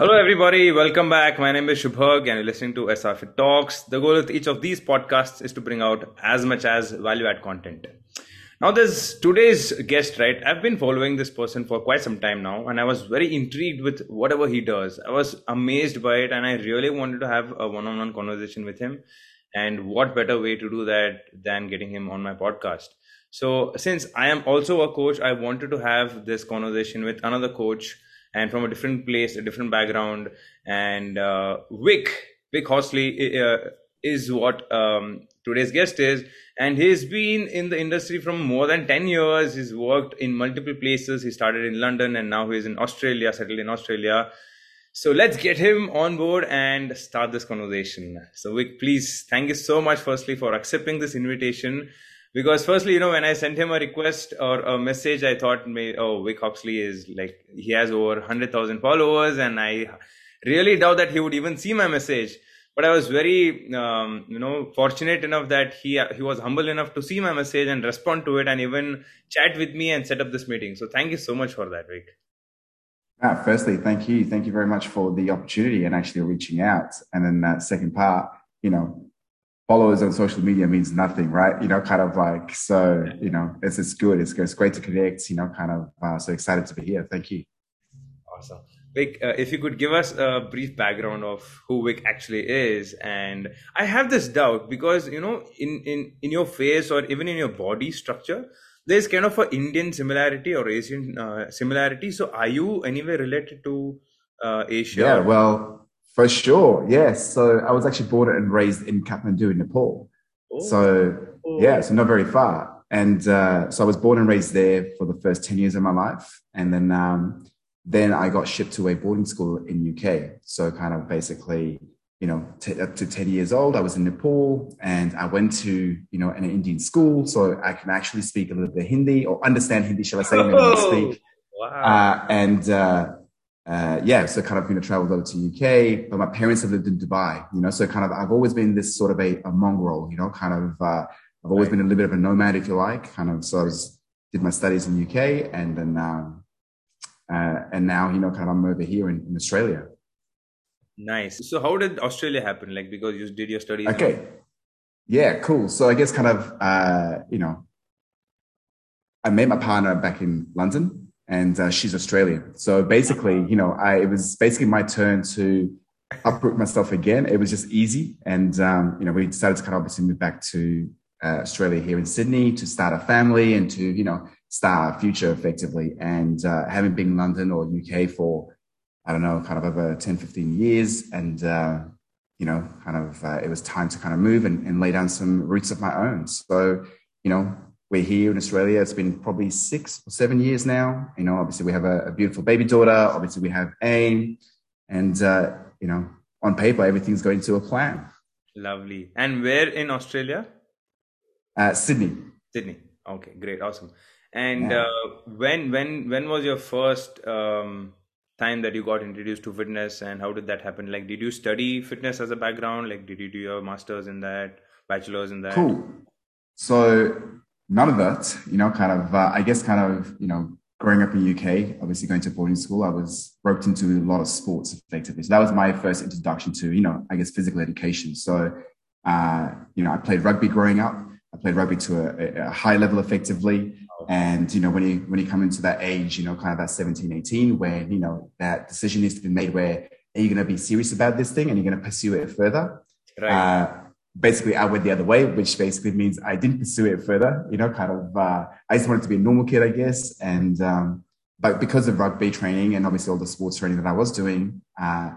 Hello, everybody. Welcome back. My name is Shubhag, and you're listening to SR Fit Talks. The goal of each of these podcasts is to bring out as much as value add content. Now, there's today's guest, right? I've been following this person for quite some time now, and I was very intrigued with whatever he does. I was amazed by it, and I really wanted to have a one on one conversation with him. And what better way to do that than getting him on my podcast? So, since I am also a coach, I wanted to have this conversation with another coach and from a different place, a different background. And uh, Vic, Vic Horsley uh, is what um, today's guest is. And he's been in the industry from more than 10 years. He's worked in multiple places. He started in London and now he's in Australia, settled in Australia. So let's get him on board and start this conversation. So Vic, please, thank you so much firstly for accepting this invitation because firstly you know when i sent him a request or a message i thought may, oh vic Horsley is like he has over 100000 followers and i really doubt that he would even see my message. But i was very um, you know fortunate enough that he he was humble enough to see my message and respond to it and even chat with me and set up this meeting. So thank you so much for that vic. Ah, firstly thank you. Thank you very much for the opportunity and actually reaching out. And then that second part you know followers on social media means nothing, right? You know, kind of like, so, you know, it's, it's good. It's, it's great to connect, you know, kind of, uh, so excited to be here. Thank you. Awesome. Vic, uh, if you could give us a brief background of who Vic actually is. And I have this doubt because, you know, in, in, in your face or even in your body structure, there's kind of an Indian similarity or Asian uh, similarity. So are you anyway related to uh, Asia? Yeah, well, for sure, yes. So I was actually born and raised in Kathmandu, in Nepal. Oh. So yeah, so not very far. And uh, so I was born and raised there for the first ten years of my life, and then um, then I got shipped to a boarding school in UK. So kind of basically, you know, t- up to ten years old, I was in Nepal, and I went to you know an Indian school, so I can actually speak a little bit of Hindi or understand Hindi, shall I say, oh, speak. Wow. Uh, and uh, uh, yeah, so kind of, you know, traveled over to UK, but my parents have lived in Dubai, you know, so kind of, I've always been this sort of a, a mongrel, you know, kind of, uh, I've always been a little bit of a nomad, if you like, kind of, so I was, did my studies in UK and then, um, uh, and now, you know, kind of, I'm over here in, in Australia. Nice. So how did Australia happen? Like, because you did your studies. Okay. Yeah, cool. So I guess kind of, uh, you know, I met my partner back in London and uh, she's Australian. So basically, you know, I, it was basically my turn to uproot myself again. It was just easy. And, um, you know, we decided to kind of obviously move back to uh, Australia here in Sydney to start a family and to, you know, start our future effectively. And uh, having been in London or UK for, I don't know, kind of over 10, 15 years. And, uh, you know, kind of, uh, it was time to kind of move and, and lay down some roots of my own. So, you know, we're here in Australia. It's been probably six or seven years now. You know, obviously we have a, a beautiful baby daughter. Obviously we have AIM, and uh, you know, on paper everything's going to a plan. Lovely. And where in Australia? Uh, Sydney. Sydney. Okay, great, awesome. And yeah. uh, when when when was your first um, time that you got introduced to fitness, and how did that happen? Like, did you study fitness as a background? Like, did you do your masters in that, bachelor's in that? Cool. So none of that, you know, kind of, uh, I guess, kind of, you know, growing up in the UK, obviously going to boarding school, I was roped into a lot of sports effectively. So that was my first introduction to, you know, I guess physical education. So, uh, you know, I played rugby growing up. I played rugby to a, a, high level effectively. And, you know, when you, when you come into that age, you know, kind of that 17, 18, where, you know, that decision needs to be made where are you going to be serious about this thing and you're going to pursue it further? Right. Uh, basically I went the other way, which basically means I didn't pursue it further, you know, kind of, uh, I just wanted to be a normal kid, I guess. And, um, but because of rugby training and obviously all the sports training that I was doing, uh,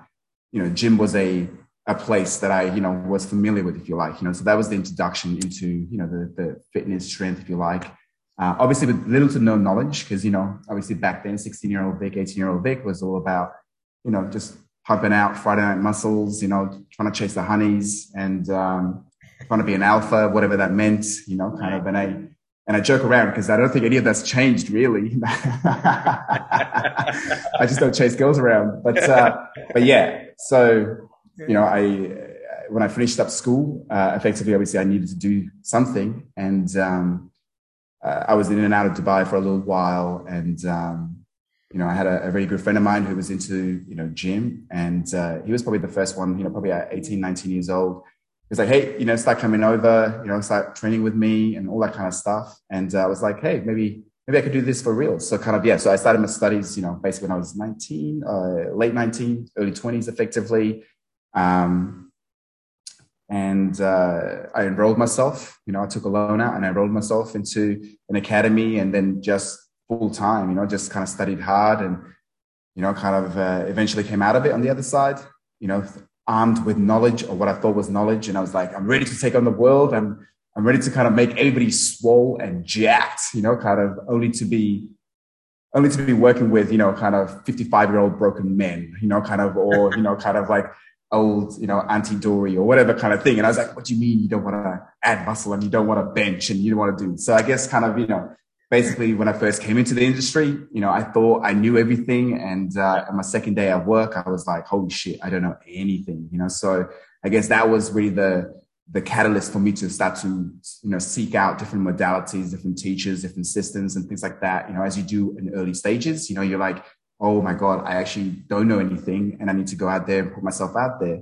you know, gym was a, a place that I, you know, was familiar with, if you like, you know, so that was the introduction into, you know, the, the fitness strength, if you like. Uh, obviously with little to no knowledge, because, you know, obviously back then, 16 year old Vic, 18 year old Vic was all about, you know, just pumping out Friday night muscles, you know, trying to chase the honeys and um, trying to be an alpha, whatever that meant, you know, kind of. And I and I joke around because I don't think any of that's changed really. I just don't chase girls around, but uh, but yeah. So you know, I when I finished up school, uh, effectively, obviously, I needed to do something, and um, uh, I was in and out of Dubai for a little while, and um, you know, I had a, a really good friend of mine who was into, you know, gym and uh, he was probably the first one, you know, probably at 18, 19 years old. He was like, hey, you know, start coming over, you know, start training with me and all that kind of stuff. And uh, I was like, hey, maybe, maybe I could do this for real. So kind of, yeah. So I started my studies, you know, basically when I was 19, uh, late 19, early 20s effectively. Um, and uh, I enrolled myself, you know, I took a loan out and I enrolled myself into an academy and then just full time, you know, just kind of studied hard and, you know, kind of uh, eventually came out of it on the other side, you know, armed with knowledge or what I thought was knowledge. And I was like, I'm ready to take on the world. I'm, I'm ready to kind of make everybody swole and jacked, you know, kind of only to be, only to be working with, you know, kind of 55 year old broken men, you know, kind of, or, you know, kind of like old, you know, Auntie Dory or whatever kind of thing. And I was like, what do you mean you don't want to add muscle and you don't want to bench and you don't want to do? So I guess kind of, you know, basically when I first came into the industry, you know, I thought I knew everything. And uh, on my second day at work, I was like, holy shit, I don't know anything, you know? So I guess that was really the, the catalyst for me to start to, you know, seek out different modalities, different teachers, different systems and things like that. You know, as you do in early stages, you know, you're like, oh my God, I actually don't know anything and I need to go out there and put myself out there.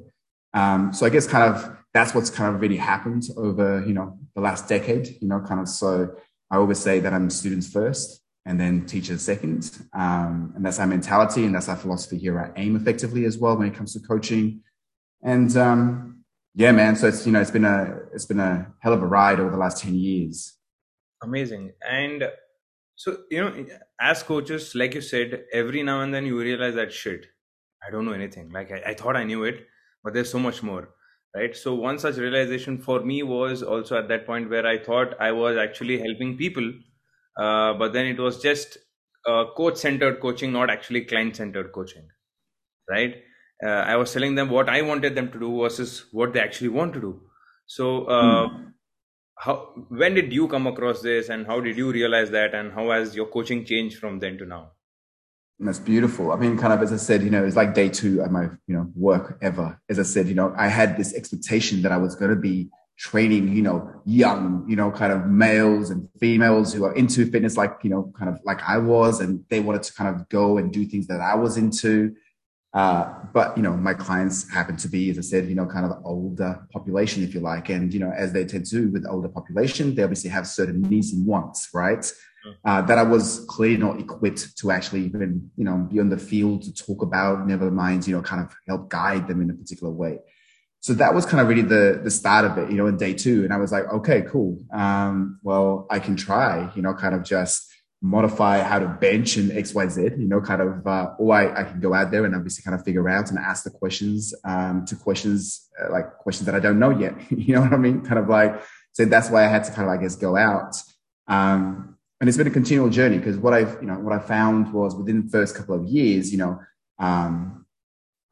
Um, so I guess kind of that's what's kind of really happened over, you know, the last decade, you know, kind of so I always say that I'm students first and then teachers second. Um, and that's our mentality and that's our philosophy here at AIM effectively as well when it comes to coaching. And um, yeah, man. So it's you know it's been a it's been a hell of a ride over the last ten years. Amazing. And so you know, as coaches, like you said, every now and then you realize that shit, I don't know anything. Like I, I thought I knew it, but there's so much more right? So one such realization for me was also at that point where i thought i was actually helping people uh, but then it was just uh, coach centered coaching not actually client centered coaching right? Uh, i was telling them what i wanted them to do versus what they actually want to do. So mm. how when did you come across this and how did you realize that and how has your coaching changed from then to now and that's beautiful. I mean, kind of as I said, you know, it's like day two of my, you know, work ever. As I said, you know, I had this expectation that I was going to be training, you know, young, you know, kind of males and females who are into fitness, like, you know, kind of like I was, and they wanted to kind of go and do things that I was into. Uh, but you know, my clients happen to be, as I said, you know, kind of older population, if you like, and you know, as they tend to with older population, they obviously have certain needs and wants, right? Uh, that I was clearly not equipped to actually even, you know, be on the field to talk about, never mind, you know, kind of help guide them in a particular way. So that was kind of really the, the start of it, you know, in day two. And I was like, okay, cool. Um, well, I can try, you know, kind of just modify how to bench and X, Y, Z, you know, kind of, uh, or I, I can go out there and obviously kind of figure out and ask the questions, um, to questions, uh, like questions that I don't know yet. you know what I mean? Kind of like, so that's why I had to kind of, I guess, go out. Um, and it's been a continual journey because what I've, you know, what I found was within the first couple of years, you know, um,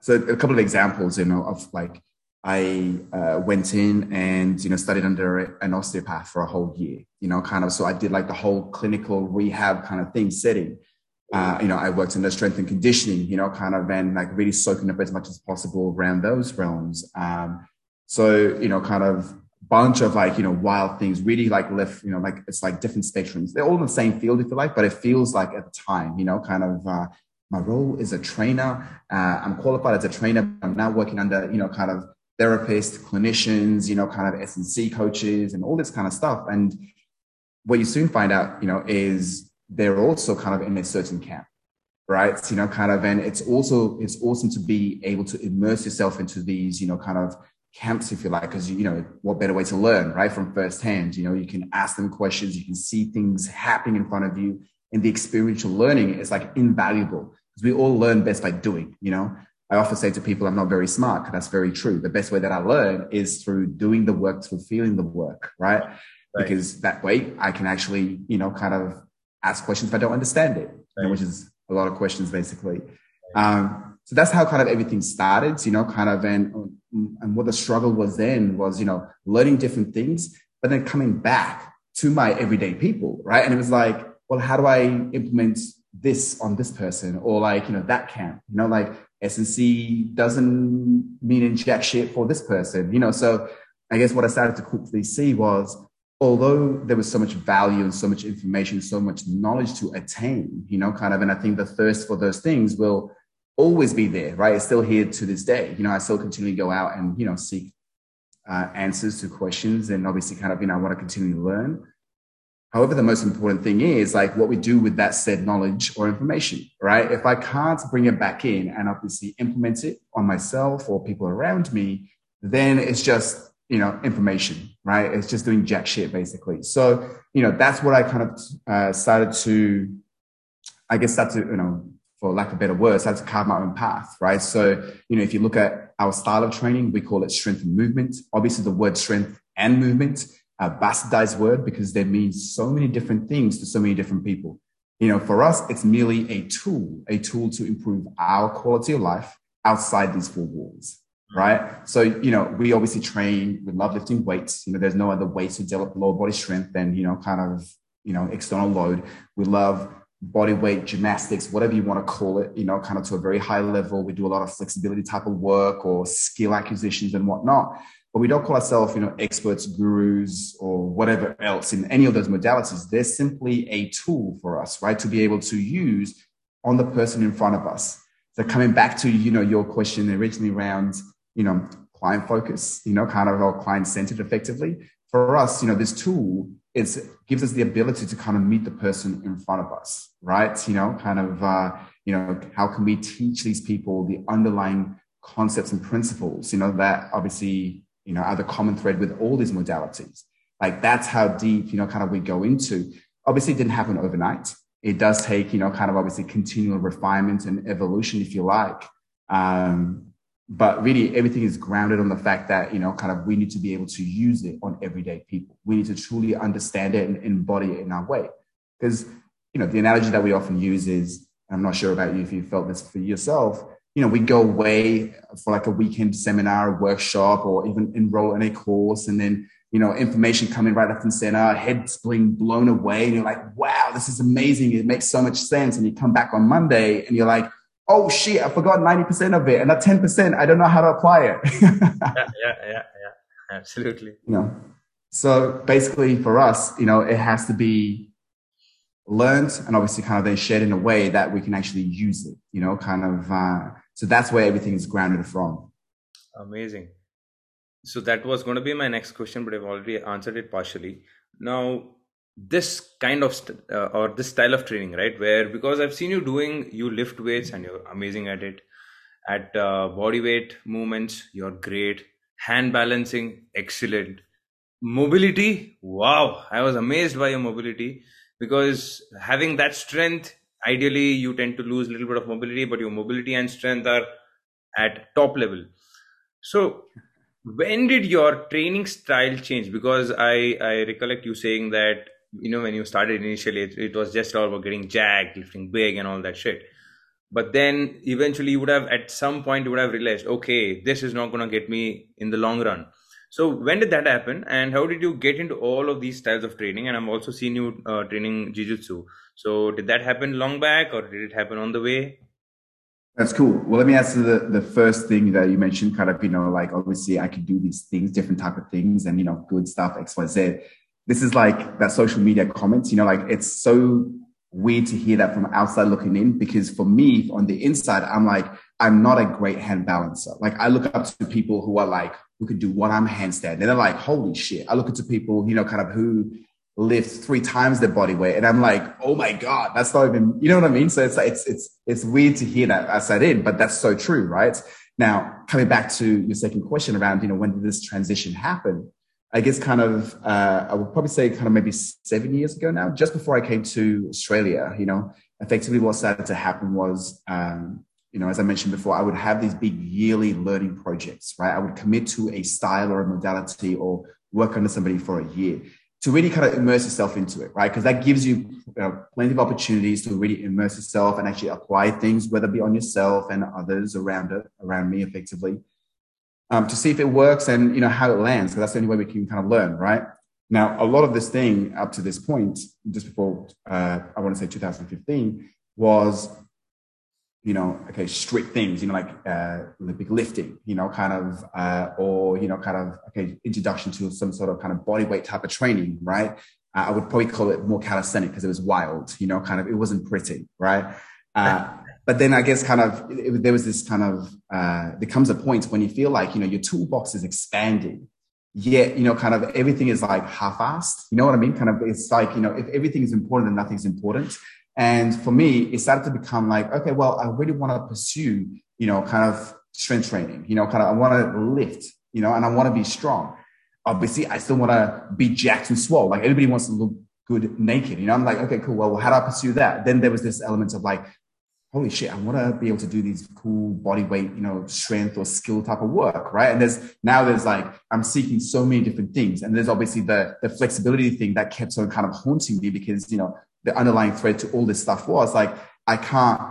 so a couple of examples, you know, of like I uh, went in and you know studied under an osteopath for a whole year, you know, kind of. So I did like the whole clinical rehab kind of thing setting. Uh, you know, I worked in the strength and conditioning, you know, kind of, and like really soaking up as much as possible around those realms. Um, so you know, kind of bunch of like you know wild things really like left you know like it's like different spectrums. They're all in the same field if you like but it feels like at the time you know kind of uh, my role is a trainer. Uh, i'm qualified as a trainer i'm now working under you know kind of therapists clinicians you know kind of snc coaches and all this kind of stuff. And what you soon find out you know is they're also kind of in a certain camp right? You know kind of and it's also it's awesome to be able to immerse yourself into these you know kind of camps, if you like, because you know what better way to learn, right, from firsthand. You know, you can ask them questions, you can see things happening in front of you, and the experiential learning is like invaluable because we all learn best by doing. You know, I often say to people, I'm not very smart. That's very true. The best way that I learn is through doing the work, through feeling the work, right? right. Because that way I can actually, you know, kind of ask questions if I don't understand it, right. you know, which is a lot of questions basically. Um, so that's how kind of everything started, you know, kind of, and, and what the struggle was then was, you know, learning different things, but then coming back to my everyday people, right? And it was like, well, how do I implement this on this person or like, you know, that camp, you know, like SNC doesn't mean in jack shit for this person, you know? So I guess what I started to quickly see was although there was so much value and so much information, so much knowledge to attain, you know, kind of, and I think the thirst for those things will always be there, right? It's still here to this day. You know, I still continually go out and, you know, seek uh, answers to questions and obviously kind of, you know, I want to continue to learn. However, the most important thing is like what we do with that said knowledge or information, right? If I can't bring it back in and obviously implement it on myself or people around me, then it's just, you know, information, right? It's just doing jack shit basically. So, you know, that's what I kind of uh, started to, I guess, start to, you know, for lack of better words, I had to carve my own path, right? So, you know, if you look at our style of training, we call it strength and movement. Obviously, the word strength and movement, a bastardized word because they mean so many different things to so many different people. You know, for us, it's merely a tool, a tool to improve our quality of life outside these four walls, right? So, you know, we obviously train, we love lifting weights. You know, there's no other way to develop lower body strength than, you know, kind of, you know, external load. We love body weight gymnastics, whatever you want to call it, you know, kind of to a very high level. We do a lot of flexibility type of work or skill acquisitions and whatnot. But we don't call ourselves, you know, experts, gurus, or whatever else in any of those modalities. They're simply a tool for us, right, to be able to use on the person in front of us. So coming back to, you know, your question originally around, you know, client focus, you know, kind of our client centered effectively. For us, you know, this tool it gives us the ability to kind of meet the person in front of us, right? You know, kind of, uh, you know, how can we teach these people the underlying concepts and principles, you know, that obviously, you know, are the common thread with all these modalities. Like that's how deep, you know, kind of we go into. Obviously, it didn't happen overnight. It does take, you know, kind of obviously continual refinement and evolution, if you like. Um, but really everything is grounded on the fact that you know kind of we need to be able to use it on everyday people. We need to truly understand it and embody it in our way. Because you know the analogy that we often use is i'm not sure about you if you felt this for yourself you know we go away for like a weekend seminar workshop or even enroll in a course and then you know information coming right left and center heads being blown away and you're like wow this is amazing. It makes so much sense. And you come back on monday and you're like oh shit, I forgot 90% of it. And that 10%, I don't know how to apply it. yeah, yeah, yeah, yeah. Absolutely. You know, so basically for us, you know, it has to be learned and obviously kind of then shared in a way that we can actually use it, you know, kind of, uh, so that's where everything is grounded from. Amazing. So that was going to be my next question, but I've already answered it partially. Now, this kind of st- uh, or this style of training right? Where because i've seen you doing you lift weights and you're amazing at it. At uh, body weight movements you're great. Hand balancing excellent. Mobility wow. I was amazed by your mobility because having that strength ideally you tend to lose a little bit of mobility but your mobility and strength are at top level. So when did your training style change? Because i i recollect you saying that you know when you started initially it, it was just all about getting jacked lifting big and all that shit. But then eventually you would have at some point you would have realized okay this is not going to get me in the long run. So when did that happen and how did you get into all of these styles of training? And i'm also seen you uh, training jiu-jitsu. So did that happen long back or did it happen on the way? That's cool. Well, let me answer the, the first thing that you mentioned, kind of, you know, like obviously I could do these things, different type of things and, you know, good stuff, X, Y, Z this is like that social media comments, you know, like it's so weird to hear that from outside looking in because for me on the inside, I'm like, I'm not a great hand balancer. Like I look up to people who are like, who could do one arm handstand. And they're like, holy shit. I look into people, you know, kind of who lift three times their body weight. And I'm like, oh my God, that's not even, you know what I mean? So it's like, it's, it's, it's weird to hear that said in, but that's so true, right? Now, coming back to your second question around, you know, when did this transition happen? I guess kind of, uh, I would probably say kind of maybe seven years ago now, just before I came to Australia, you know, effectively what started to happen was, um, you know, as I mentioned before, I would have these big yearly learning projects, right? I would commit to a style or a modality or work under somebody for a year to really kind of immerse yourself into it, right? Because that gives you, you know, plenty of opportunities to really immerse yourself and actually apply things, whether it be on yourself and others around it, around me effectively um, to see if it works and you know how it lands because that's the only way we can kind of learn right now a lot of this thing up to this point just before uh, i want to say 2015 was you know, okay, strict things, you know, like uh, Olympic lifting, you know, kind of, uh, or, you know, kind of, okay, introduction to some sort of kind of body weight type of training, right? Uh, I would probably call it more calisthenic because it was wild, you know, kind of, it wasn't pretty, right? Uh, but then I guess kind of, it, there was this kind of, uh, there comes a point when you feel like, you know, your toolbox is expanding yet you know kind of everything is like half-assed you know what i mean kind of it's like you know if everything is important then nothing's important and for me, it started to become like, okay, well, I really want to pursue, you know, kind of strength training, you know, kind of, I want to lift, you know, and I want to be strong. Obviously, I still want to be jacked and swole. Like everybody wants to look good naked, you know, I'm like, okay, cool. Well, how do I pursue that? Then there was this element of like, holy shit, I want to be able to do these cool body weight, you know, strength or skill type of work, right? And there's now there's like I'm seeking so many different things, and there's obviously the the flexibility thing that kept on kind of haunting me because you know the underlying thread to all this stuff was like I can't,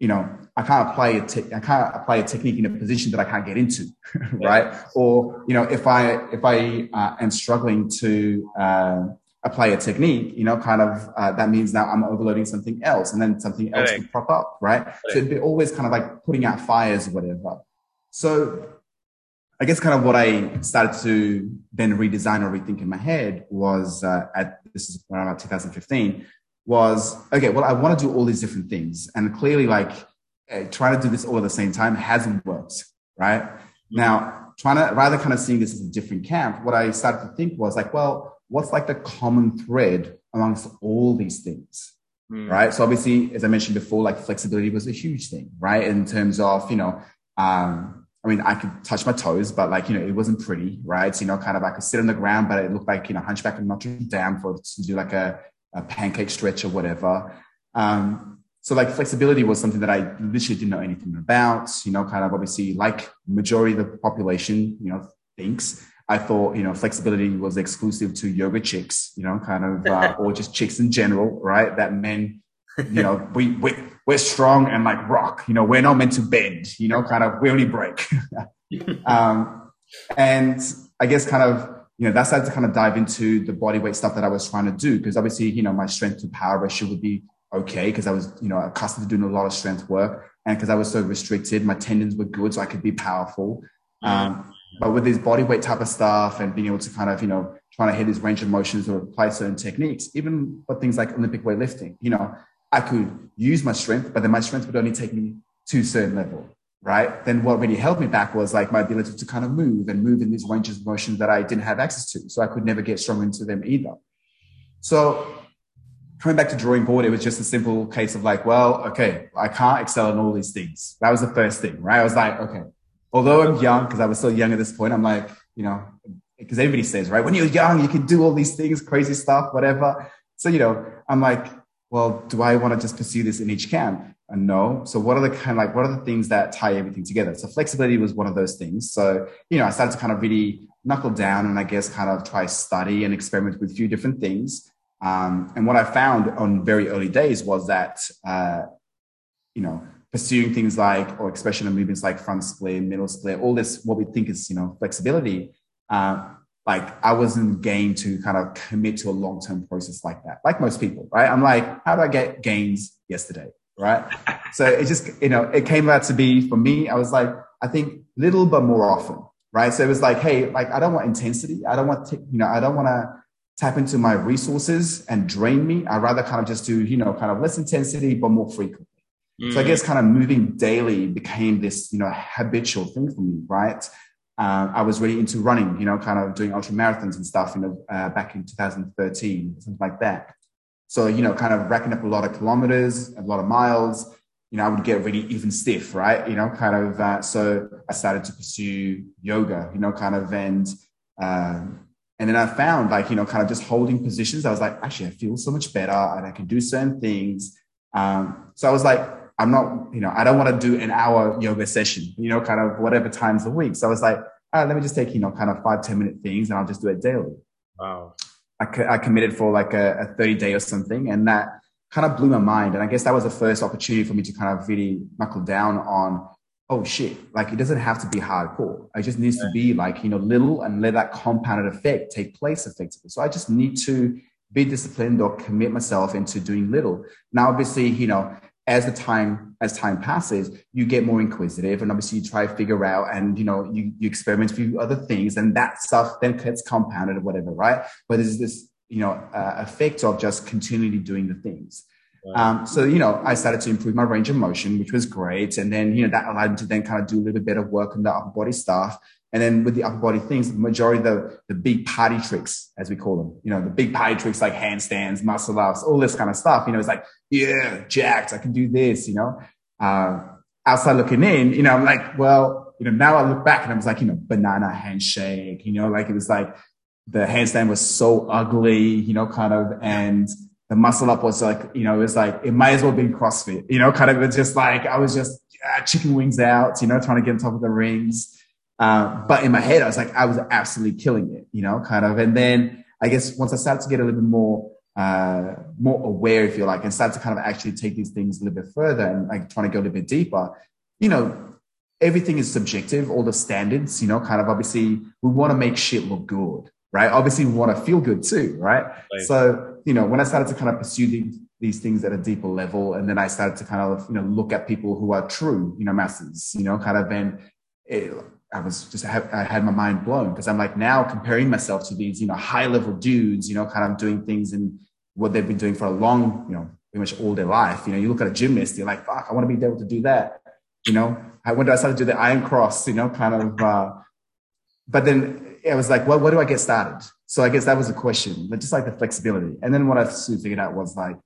you know, I can't apply a te- I can't apply a technique in a position that I can't get into, right? Yeah. Or you know, if I if I uh, am struggling to uh, apply a technique, you know, kind of uh, that means now I'm overloading something else, and then something else will pop up, right? So it'd be always kind of like putting out fires or whatever. So I guess kind of what I started to then redesign or rethink in my head was uh, at this is around 2015 was okay, well, I want to do all these different things. And clearly, like uh, trying to do this all at the same time hasn't worked, right? Mm-hmm. Now, trying to rather kind of seeing this as a different camp, what I started to think was like, well, what's like the common thread amongst all these things? Mm. Right. So obviously, as I mentioned before, like flexibility was a huge thing, right? In terms of, you know, um, I mean, I could touch my toes, but like, you know, it wasn't pretty, right? So, you know, kind of I could sit on the ground, but it looked like, you know, hunchback of Notre Dame for to do like a, a pancake stretch or whatever. Um, so like flexibility was something that I literally didn't know anything about, you know, kind of obviously like majority of the population, you know, thinks. I thought, you know, flexibility was exclusive to yoga chicks, you know, kind of, uh, or just chicks in general, right? That men, you know, we, we, we're strong and like rock, you know, we're not meant to bend, you know, kind of, we only break. um, and I guess kind of you know, that's how to kind of dive into the body weight stuff that I was trying to do. Because obviously, you know, my strength to power ratio would be okay because I was, you know, accustomed to doing a lot of strength work. And because I was so restricted, my tendons were good, so I could be powerful. Um, but with this body weight type of stuff and being able to kind of, you know, trying to hit these range of motions or apply certain techniques, even for things like Olympic weightlifting, you know, I could use my strength, but then my strength would only take me to a certain level right? Then what really held me back was like my ability to kind of move and move in these ranges of motion that I didn't have access to. So I could never get strong into them either. So coming back to drawing board, it was just a simple case of like, well, okay, I can't excel in all these things. That was the first thing, right? I was like, okay, although I'm young, because I was still young at this point, I'm like, you know, because everybody says, right, when you're young, you can do all these things, crazy stuff, whatever. So, you know, I'm like, well, do I want to just pursue this in each camp? and no. So what are the kind of like what are the things that tie everything together? So flexibility was one of those things. So you know, I started to kind of really knuckle down and I guess kind of try study and experiment with a few different things. Um, and what I found on very early days was that uh, you know pursuing things like or expression of movements like front split, middle split, all this what we think is you know flexibility. Uh, like I wasn't game to kind of commit to a long term process like that, like most people, right? I'm like, how do I get gains yesterday? right? So it just, you know, it came out to be for me, I was like, I think little but more often, right? So it was like, hey, like I don't want intensity. I don't want, to, you know, I don't want to tap into my resources and drain me. I'd rather kind of just do, you know, kind of less intensity, but more frequently. Mm. So I guess kind of moving daily became this, you know, habitual thing for me, right? Uh, I was really into running, you know, kind of doing ultra marathons and stuff, you know, uh, back in 2013, something like that. So, you know, kind of racking up a lot of kilometers, a lot of miles, you know, I would get really even stiff, right? You know, kind of, uh, so I started to pursue yoga, you know, kind of, and, um, and then I found like, you know, kind of just holding positions. I was like, actually, I feel so much better and I can do certain things. Um, so I was like, I'm not, you know, I don't want to do an hour yoga session, you know, kind of whatever times a week. So I was like, let me just take, you know, kind of five ten minute things and I'll just do it daily. Wow. I, I committed for like a, a 30 day or something. And that kind of blew my mind. And I guess that was the first opportunity for me to kind of really knuckle down on, oh shit, like it doesn't have to be hardcore. It just needs to be like, you know, little and let that compounded effect take place effectively. So I just need to be disciplined or commit myself into doing little. Now, obviously, you know, as the time as time passes, you get more inquisitive, and obviously you try to figure out, and you know you you experiment with other things, and that stuff then gets compounded or whatever, right? But there's this you know uh, effect of just continually doing the things. Um, so you know, I started to improve my range of motion, which was great, and then you know that allowed me to then kind of do a little bit of work on the upper body stuff. And then with the upper body things, the majority of the, the big party tricks, as we call them, you know, the big party tricks like handstands, muscle ups, all this kind of stuff, you know, it's like, yeah, jacked, I can do this, you know. Uh, outside looking in, you know, I'm like, well, you know, now I look back and I was like, you know, banana handshake, you know, like it was like the handstand was so ugly, you know, kind of, and the muscle up was like, you know, it was like, it might as well be CrossFit, you know, kind of, it's just like, I was just uh, chicken wings out, you know, trying to get on top of the rings. Uh, but in my head, I was like, I was absolutely killing it, you know, kind of. And then I guess once I started to get a little bit more, uh, more aware, if you like, and start to kind of actually take these things a little bit further and like trying to go a little bit deeper, you know, everything is subjective, all the standards, you know, kind of obviously we want to make shit look good, right? Obviously we want to feel good too, right? right? So, you know, when I started to kind of pursue these, these things at a deeper level, and then I started to kind of, you know, look at people who are true, you know, masters, you know, kind of, and it, I was just I had my mind blown because I'm like now comparing myself to these you know high level dudes you know kind of doing things in what they've been doing for a long you know pretty much all their life. You know you look at a gymnast you're like fuck I want to be able to do that you know? I, when did I start to do the iron cross you know kind of uh, but then it was like well where do I get started? So I guess that was a question but just like the flexibility. And then what I soon figured out was like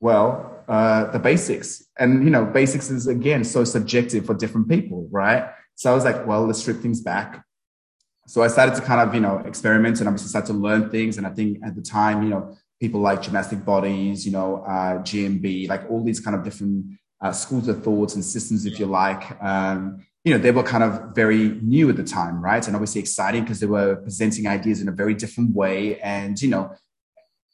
well uh, the basics. And you know basics is again so subjective for different people right so I was like, well, let's strip things back. So I started to kind of, you know, experiment and obviously start to learn things. And I think at the time, you know, people like gymnastic bodies, you know, uh, GMB, like all these kind of different uh, schools of thoughts and systems, if you like, um, you know, they were kind of very new at the time, right? And obviously exciting because they were presenting ideas in a very different way. And, you know,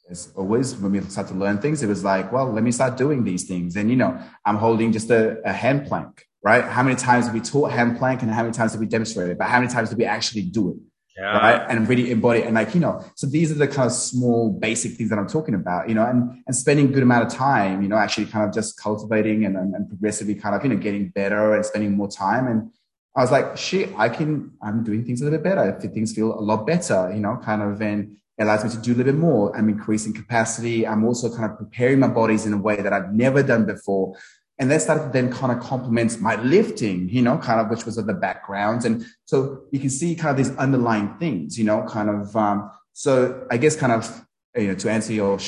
as always, when we start to learn things, it was like, well, let me start doing these things. And, you know, I'm holding just a, a hand plank, right? How many times have we taught hand plank and how many times have we demonstrated but how many times do we actually do it? Yeah. Right. And really embody it. And like, you know, so these are the kind of small basic things that I'm talking about, you know, and, and spending a good amount of time, you know, actually kind of just cultivating and, and, and progressively kind of, you know, getting better and spending more time. And I was like, shit, I can, I'm doing things a little bit better. Things feel a lot better, you know, kind of, and it allows me to do a little bit more. I'm increasing capacity. I'm also kind of preparing my bodies in a way that I've never done before and that started then kind of complements my lifting, you know, kind of which was at the background. And so you can see kind of these underlying things, you know, kind of. Um, so I guess kind of you know to answer your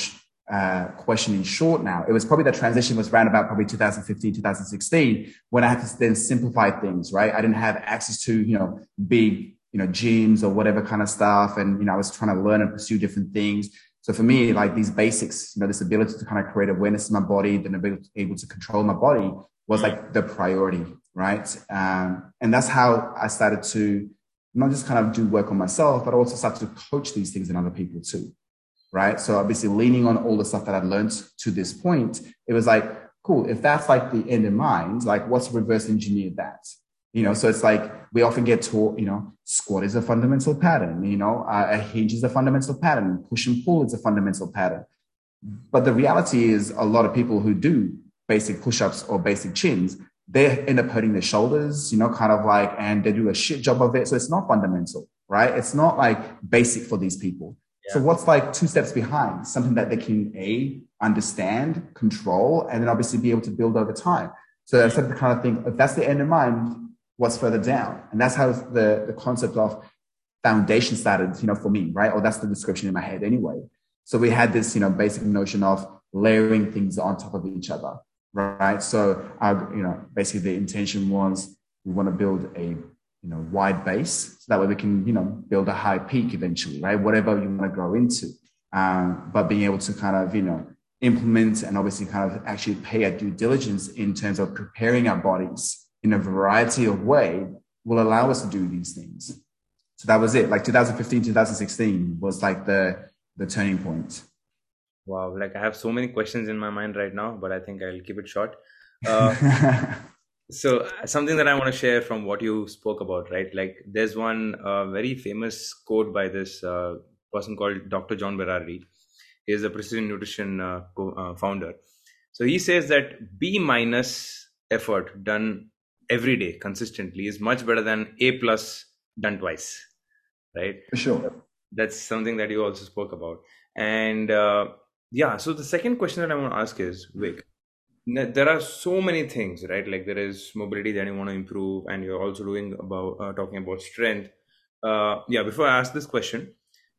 uh, question in short now, it was probably the transition was around about probably 2015, 2016 when I had to then simplify things, right? I didn't have access to you know big you know gyms or whatever kind of stuff, and you know I was trying to learn and pursue different things. So for me, like these basics, you know, this ability to kind of create awareness in my body, then able to, able to control my body was like the priority, right? Um, and that's how I started to not just kind of do work on myself, but also start to coach these things in other people too, right? So obviously leaning on all the stuff that I've learned to this point, it was like, cool, if that's like the end in mind, like what's reverse engineer that? You know, so it's like we often get taught, you know, squat is a fundamental pattern, you know, uh, a hinge is a fundamental pattern, push and pull is a fundamental pattern. But the reality is, a lot of people who do basic push ups or basic chins, they end up hurting their shoulders, you know, kind of like, and they do a shit job of it. So it's not fundamental, right? It's not like basic for these people. Yeah. So what's like two steps behind? Something that they can A, understand, control, and then obviously be able to build over time. So started to kind of think, if that's the end in mind, what's further down. And that's how the, the concept of foundation started, you know, for me, right? Or that's the description in my head anyway. So we had this, you know, basic notion of layering things on top of each other, right? So, our, you know, basically the intention was we want to build a, you know, wide base so that way we can, you know, build a high peak eventually, right? Whatever you want to grow into. Um, but being able to kind of, you know, implement and obviously kind of actually pay a due diligence in terms of preparing our bodies in a variety of way will allow us to do these things. So that was it. Like 2015, 2016 was like the the turning point. Wow, like I have so many questions in my mind right now, but I think I'll keep it short. Uh, so something that I want to share from what you spoke about, right? Like there's one uh, very famous quote by this uh, person called Dr. John Berardi. He is a precision nutrition uh, co- uh, founder So he says that B minus effort done every day consistently is much better than A plus done twice, right? For sure. That's something that you also spoke about. And uh, yeah, so the second question that I want to ask is, Vic, there are so many things, right? Like there is mobility that you want to improve, and you're also doing about uh, talking about strength. Uh, yeah, before I ask this question,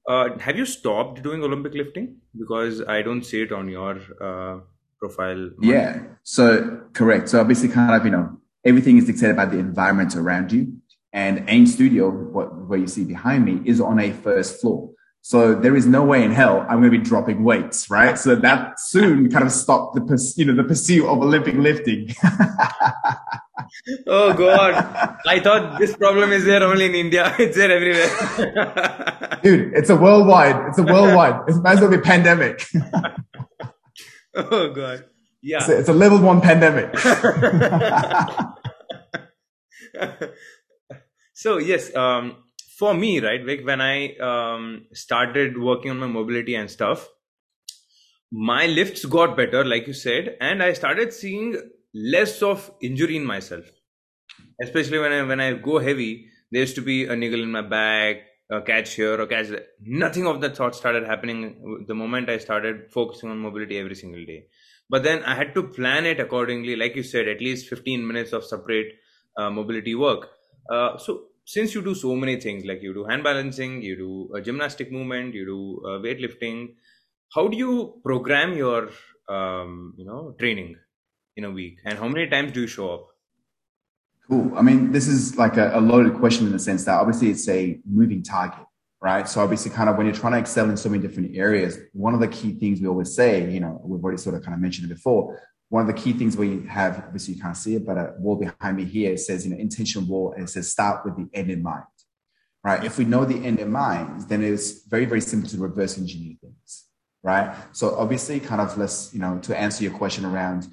uh, have you stopped doing Olympic lifting? Because I don't see it on your uh, profile. Yeah, so correct. So obviously, kind of, you know, everything is dictated by the environment around you. And AIM Studio, what, what you see behind me, is on a first floor. So there is no way in hell I'm going to be dropping weights, right? So that soon kind of stopped the, you know, the pursuit of Olympic lifting. oh God. I thought this problem is there only in India. It's there everywhere. Dude, it's a worldwide, it's a worldwide, it might as well be pandemic. oh God. Yeah. It's a, it's a level one pandemic. so yes, um, for me, right, like when I um, started working on my mobility and stuff, my lifts got better, like you said, and I started seeing less of injury in myself. Especially when I when I go heavy, there used to be a niggle in my back, a catch here or catch there. Nothing of that sort started happening the moment I started focusing on mobility every single day. But then I had to plan it accordingly, like you said, at least 15 minutes of separate mobility work. Uh, so since you do so many things like you do hand balancing you do a gymnastic movement you do uh, weightlifting how do you program your um, you know training in a week? And how many times do you show up? Cool. I mean this is like a, a loaded question in the sense that obviously it's a moving target right? So obviously kind of when you're trying to excel in so many different areas one of the key things we always say you know we've already sort of kind of mentioned it before one of the key things we have, obviously you can't see it, but a wall behind me here, it says, you know, intention wall, and it says start with the end in mind, right? If we know the end in mind, then it's very, very simple to reverse engineer things, right? So obviously kind of let's, you know, to answer your question around,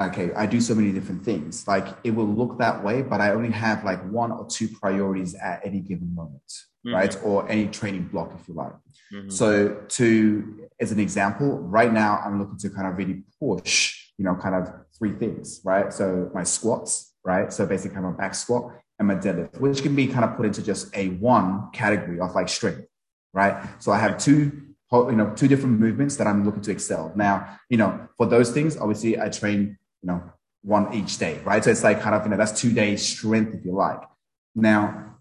okay, I do so many different things. Like it will look that way, but I only have like one or two priorities at any given moment, mm-hmm. right? Or any training block, if you like. Mm-hmm. So to, as an example, right now I'm looking to kind of really push you know, kind of three things, right? So my squats, right? So basically kind of a back squat and my deadlift, which can be kind of put into just a one category of like strength, right? So I have two, you know, two different movements that I'm looking to excel. Now, you know, for those things, obviously I train, you know, one each day, right? So it's like kind of, you know, that's two days strength, if you like. Now,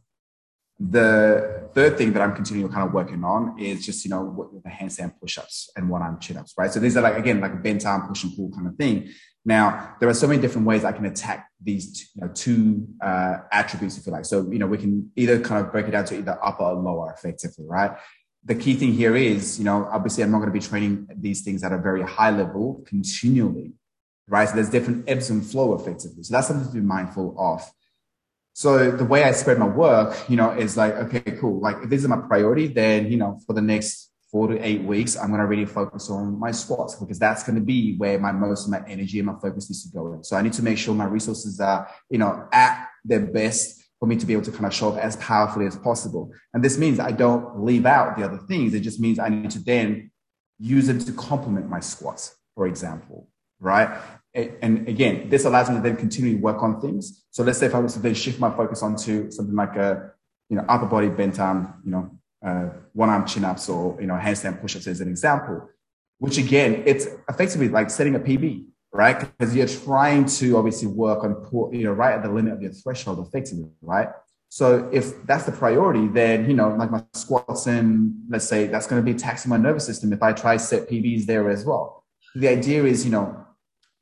the third thing that I'm continuing kind of working on is just, you know, the handstand push-ups and one arm chin-ups, right? So these are like, again, like a bent arm push and pull kind of thing. Now, there are so many different ways I can attack these you know, two uh, attributes, if you like. So, you know, we can either kind of break it down to either upper or lower effectively, right? The key thing here is, you know, obviously I'm not going to be training these things at a very high level continually, right? So there's different ebbs and flow effectively. So that's something to be mindful of. So the way I spread my work, you know, is like, okay, cool. Like if this is my priority, then, you know, for the next four to eight weeks, I'm going to really focus on my squats because that's going to be where my most of my energy and my focus needs to go in. So I need to make sure my resources are, you know, at their best for me to be able to kind of show up as powerfully as possible. And this means I don't leave out the other things. It just means I need to then use them to complement my squats, for example, right? And again, this allows me to then continue to work on things. So let's say if I was to then shift my focus onto something like a, you know, upper body bent arm, you know, uh, one arm chin ups or, you know, handstand push ups as an example, which again, it's effectively like setting a PB, right? Because you're trying to obviously work on, you know, right at the limit of your threshold effectively, right? So if that's the priority, then, you know, like my squats and let's say that's going to be taxing my nervous system if I try set PBs there as well. The idea is, you know,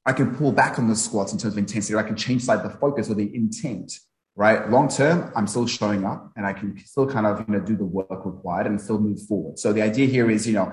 I can pull back on the squats in terms of intensity, I can change like the focus or the intent, right? Long term, I'm still showing up and I can still kind of, you know, do the work required and still move forward. So the idea here is, you know,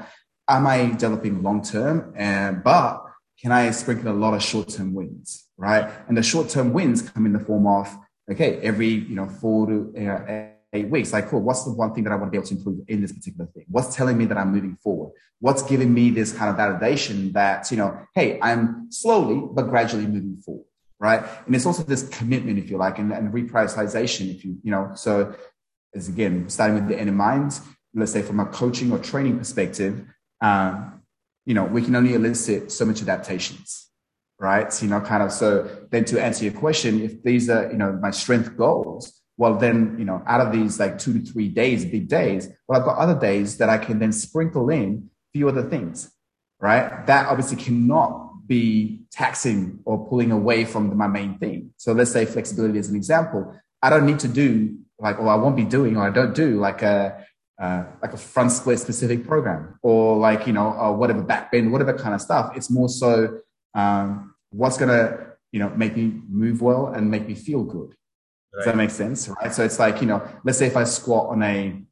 am I developing long term? And, but can I sprinkle a lot of short term wins, right? And the short term wins come in the form of, okay, every, you know, four to, uh, eight weeks. Like, cool, what's the one thing that I want to be able to improve in this particular thing? What's telling me that I'm moving forward? What's giving me this kind of validation that, you know, hey, I'm slowly but gradually moving forward, right? And it's also this commitment, if you like, and, and reprioritization, if you, you know, so as again, starting with the end in mind, let's say from a coaching or training perspective, um, you know, we can only elicit so much adaptations, right? So, you know, kind of, so then to answer your question, if these are, you know, my strength goals, well, then, you know, out of these like two to three days, big days, well, I've got other days that I can then sprinkle in few other things, right? That obviously cannot be taxing or pulling away from my main thing. So let's say flexibility as an example. I don't need to do like, or I won't be doing, or I don't do like a, uh, like a front split specific program or like, you know, whatever back bend, whatever kind of stuff. It's more so, um, what's to, you know, make me move well and make me feel good. Does that make sense? Right. So it's like, you know, let's say if I squat on a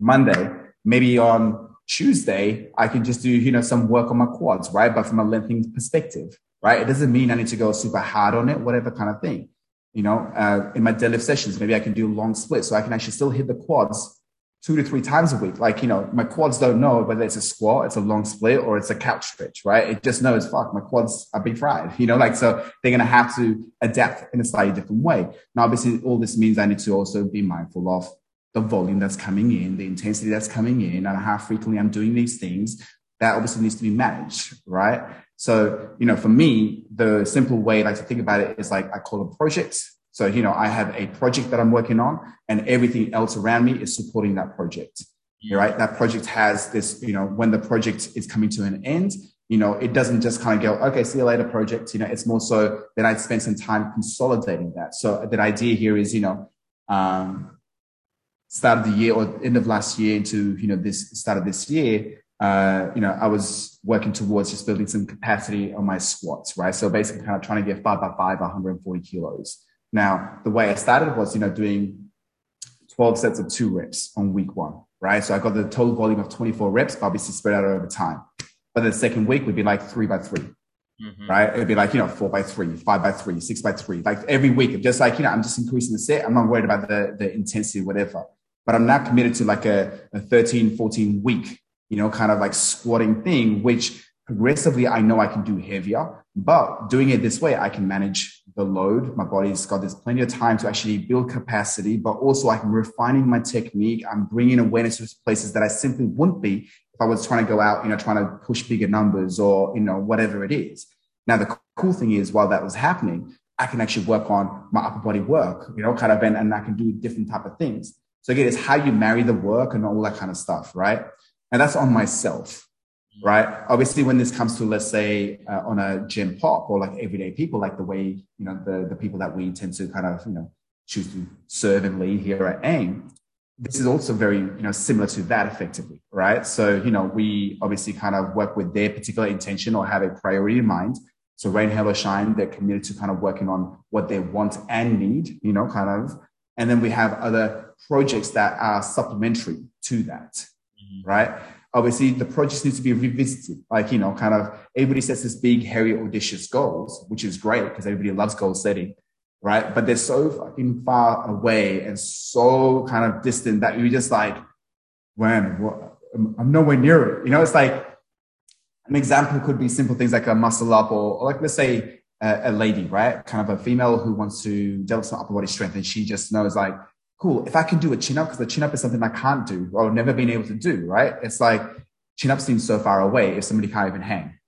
Monday, maybe on Tuesday, I can just do, you know, some work on my quads, right? But from a lengthening perspective, right? It doesn't mean I need to go super hard on it, whatever kind of thing. You know, uh, in my deadlift sessions, maybe I can do long splits so I can actually still hit the quads two to three times a week. Like, you know, my quads don't know whether it's a squat, it's a long split, or it's a couch stretch, right? It just knows, fuck, my quads are being fried, you know, like, so they're going to have to adapt in a slightly different way. Now, obviously, all this means I need to also be mindful of the volume that's coming in, the intensity that's coming in, and how frequently I'm doing these things. That obviously needs to be managed, right? So, you know, for me, the simple way like to think about it is like I call a project so, you know, I have a project that I'm working on and everything else around me is supporting that project. Right. That project has this, you know, when the project is coming to an end, you know, it doesn't just kind of go, okay, see you later project. You know, it's more so that I'd spend some time consolidating that. So the idea here is, you know, um, start of the year or end of last year into, you know, this start of this year, uh, you know, I was working towards just building some capacity on my squats, right? So basically kind of trying to get five by five, 140 kilos. Now, the way I started was, you know, doing 12 sets of two reps on week one, right? So I got the total volume of 24 reps, but obviously spread out over time. But the second week would be like three by 3 mm-hmm. right? It'd be like, you know, four by three, five by three, six by three, like every week. Just like, you know, I'm just increasing the set. I'm not worried about the, the intensity, whatever. But I'm now committed to like a, a 13, 14 week, you know, kind of like squatting thing, which progressively I know I can do heavier, but doing it this way, I can manage the load. My body's got this plenty of time to actually build capacity, but also I'm refining my technique. I'm bringing awareness to places that I simply wouldn't be if I was trying to go out, you know, trying to push bigger numbers or, you know, whatever it is. Now, the cool thing is while that was happening, I can actually work on my upper body work, you know, kind of, and, and I can do different type of things. So again, it's how you marry the work and all that kind of stuff, right? And that's on myself right? Obviously, when this comes to, let's say, uh, on a gen pop or like everyday people, like the way, you know, the, the people that we tend to kind of, you know, choose to serve and lead here at AIM, this is also very, you know, similar to that effectively, right? So, you know, we obviously kind of work with their particular intention or have a priority in mind. So rain, hail or shine, they're committed to kind of working on what they want and need, you know, kind of. And then we have other projects that are supplementary to that, mm-hmm. right? Obviously the project needs to be revisited. Like, you know, kind of everybody sets this big, hairy, audacious goals, which is great because everybody loves goal setting, right? But they're so fucking far away and so kind of distant that you're just like, when what? I'm nowhere near it. You know, it's like an example could be simple things like a muscle up or, or like, let's say a, a lady, right? Kind of a female who wants to develop some upper body strength and she just knows like, cool, if I can do a chin up, because the chin up is something I can't do or never been able to do, right? It's like chin up seems so far away if somebody can't even hang.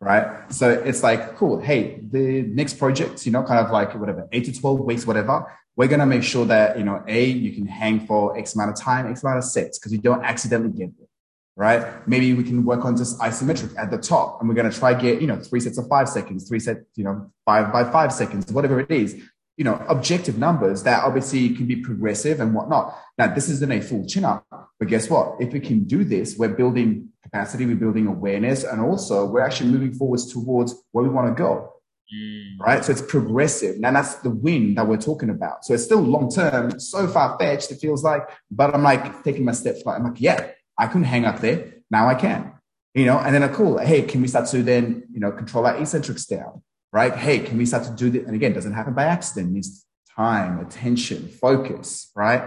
Right. right. So it's like, cool. Hey, the next project, you know, kind of like whatever, eight to 12 weeks, whatever. We're going to make sure that, you know, A, you can hang for X amount of time, X amount of sets, because you don't accidentally get there. Right. Maybe we can work on just isometric at the top and we're going to try to get, you know, three sets of five seconds, three sets, you know, five by five seconds, whatever it is you know, objective numbers that obviously can be progressive and whatnot. Now, this isn't a full chin up, but guess what? If we can do this, we're building capacity, we're building awareness, and also we're actually moving forwards towards where we want to go. Mm. Right. So it's progressive. Now that's the win that we're talking about. So it's still long term, so far fetched, it feels like, but I'm like taking my steps. I'm like, yeah, I couldn't hang up there. Now I can, you know, and then a cool, hey, can we start to then, you know, control our eccentrics down? Right? Hey, can we start to do this? And again, doesn't happen by accident. It needs time, attention, focus, right?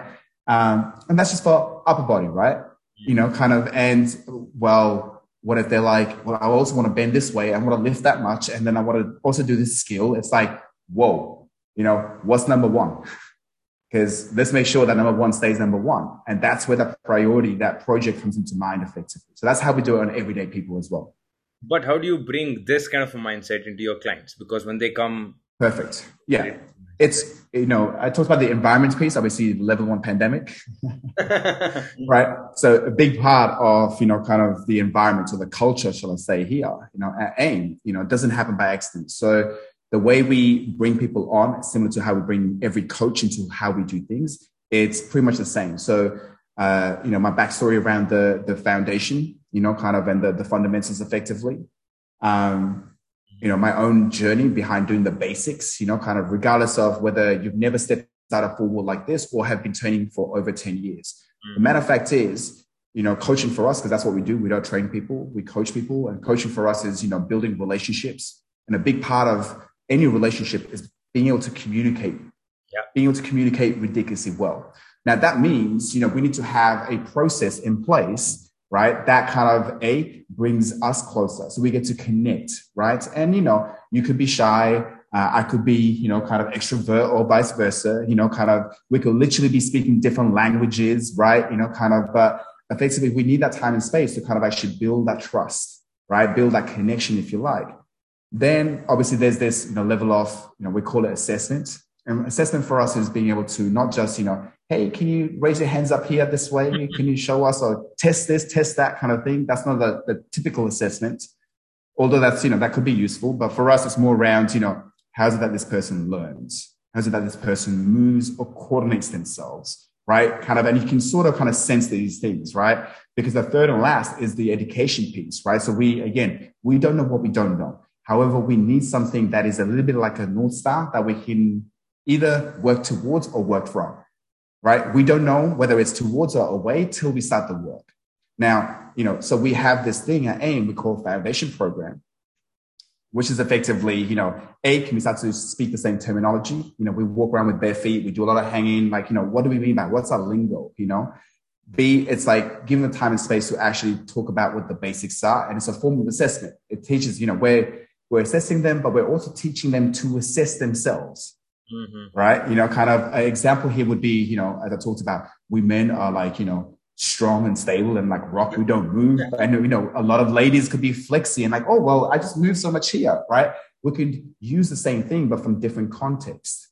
Um, and that's just for upper body, right? You know, kind of, and well, what if they're like, well, I also want to bend this way. I want to lift that much. And then I want to also do this skill. It's like, whoa, you know, what's number one? Because let's make sure that number one stays number one. And that's where the priority, that project comes into mind effectively. So that's how we do it on everyday people as well. But how do you bring this kind of a mindset into your clients? Because when they come perfect. Yeah. it's you know i talked about the environment piece obviously level one pandemic right? So a big part of you know kind of the environment or the culture shall i say here you know at aim you know it doesn't happen by accident. So the way we bring people on similar to how we bring every coach into how we do things it's pretty much the same. So uh, you know my backstory around the the foundation you know kind of and the, the fundamentals effectively um, you know, my own journey behind doing the basics, you know, kind of regardless of whether you've never stepped out of full wall like this or have been training for over 10 years. Mm-hmm. The matter of fact is, you know, coaching for us, because that's what we do. We don't train people, we coach people. And coaching for us is, you know, building relationships. And a big part of any relationship is being able to communicate, yeah. being able to communicate ridiculously well. Now that means, you know, we need to have a process in place right? That kind of a brings us closer. So we get to connect, right? And, you know, you could be shy. Uh, I could be, you know, kind of extrovert or vice versa, you know, kind of, we could literally be speaking different languages, right? You know, kind of, but effectively we need that time and space to kind of actually build that trust, right? Build that connection, if you like. Then obviously there's this, you know, level of, you know, we call it assessment. And assessment for us is being able to not just, you know, hey, can you raise your hands up here this way? Can you show us or test this, test that kind of thing? That's not the, the typical assessment. Although that's, you know, that could be useful. But for us, it's more around, you know, how's it that this person learns? How's it that this person moves or coordinates themselves? Right. Kind of, and you can sort of kind of sense these things, right? Because the third and last is the education piece, right? So we, again, we don't know what we don't know. However, we need something that is a little bit like a North Star that we can either work towards or work from right? We don't know whether it's towards or away till we start the work. Now, you know, so we have this thing at AIM we call foundation program, which is effectively, you know, A, can we start to speak the same terminology? You know, we walk around with bare feet, we do a lot of hanging, like, you know, what do we mean by what's our lingo, you know? B, it's like giving the time and space to actually talk about what the basics are. And it's a form of assessment. It teaches, you know, we're, we're assessing them, but we're also teaching them to assess themselves. Mm-hmm. Right. You know, kind of an example here would be, you know, as I talked about, we men are like, you know, strong and stable and like rock, we don't move. And, you know, a lot of ladies could be flexy and like, oh, well, I just move so much here. Right. We could use the same thing, but from different contexts.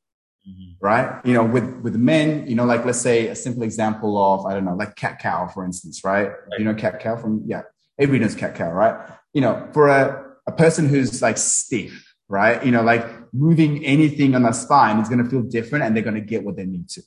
Mm-hmm. Right. You know, with, with men, you know, like let's say a simple example of, I don't know, like cat cow, for instance, right? right. You know, cat cow from, yeah, everybody knows cat cow, right? You know, for a, a person who's like stiff, right? You know, like moving anything on the spine is going to feel different and they're going to get what they need to,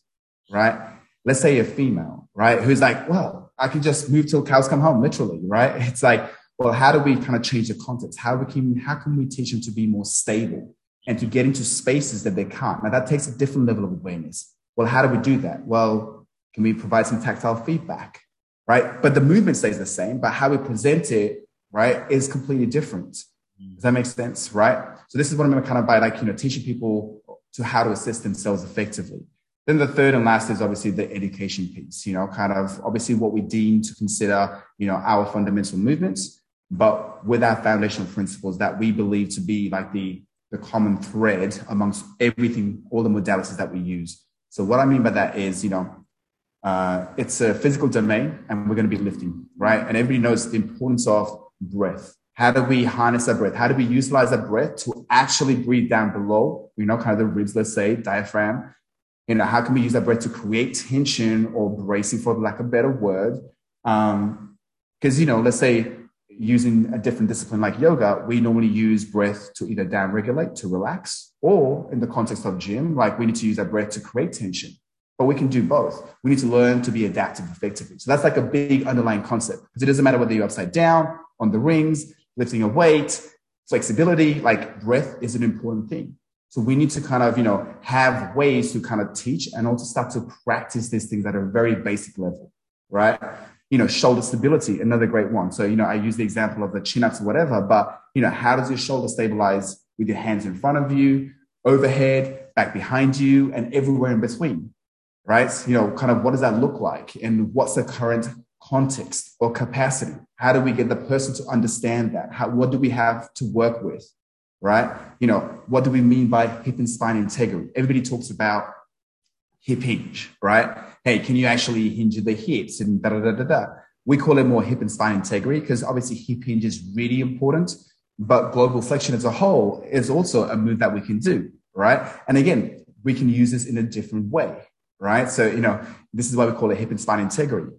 right? Let's say a female, right? Who's like, well, I can just move till cows come home, literally, right? It's like, well, how do we kind of change the context? How we can, how can we teach them to be more stable and to get into spaces that they can't? Now that takes a different level of awareness. Well, how do we do that? Well, can we provide some tactile feedback, right? But the movement stays the same, but how we present it, right, is completely different. Does that make sense? Right. So this is what I'm kind of by like, you know, teaching people to how to assist themselves effectively. Then the third and last is obviously the education piece, you know, kind of obviously what we deem to consider, you know, our fundamental movements, but with our foundational principles that we believe to be like the, the common thread amongst everything, all the modalities that we use. So what I mean by that is, you know, uh, it's a physical domain and we're going to be lifting, right? And everybody knows the importance of breath, how do we harness our breath? How do we utilize our breath to actually breathe down below, you know, kind of the ribs, let's say, diaphragm? You know, how can we use our breath to create tension or bracing, for lack of a better word? Because, um, you know, let's say using a different discipline like yoga, we normally use breath to either down regulate, to relax, or in the context of gym, like we need to use our breath to create tension. But we can do both. We need to learn to be adaptive effectively. So that's like a big underlying concept because it doesn't matter whether you're upside down on the rings, lifting a weight, flexibility, like breath is an important thing. So we need to kind of, you know, have ways to kind of teach and also start to practice these things at a very basic level, right? You know, shoulder stability, another great one. So, you know, I use the example of the chin ups or whatever, but, you know, how does your shoulder stabilize with your hands in front of you, overhead, back behind you, and everywhere in between, right? You know, kind of what does that look like? And what's the current context or capacity? How do we get the person to understand that? How, what do we have to work with? Right? You know, what do we mean by hip and spine integrity? Everybody talks about hip hinge, right? Hey, can you actually hinge the hips and da da da da da? We call it more hip and spine integrity because obviously hip hinge is really important, but global flexion as a whole is also a move that we can do, right? And again, we can use this in a different way, right? So, you know, this is why we call it hip and spine integrity.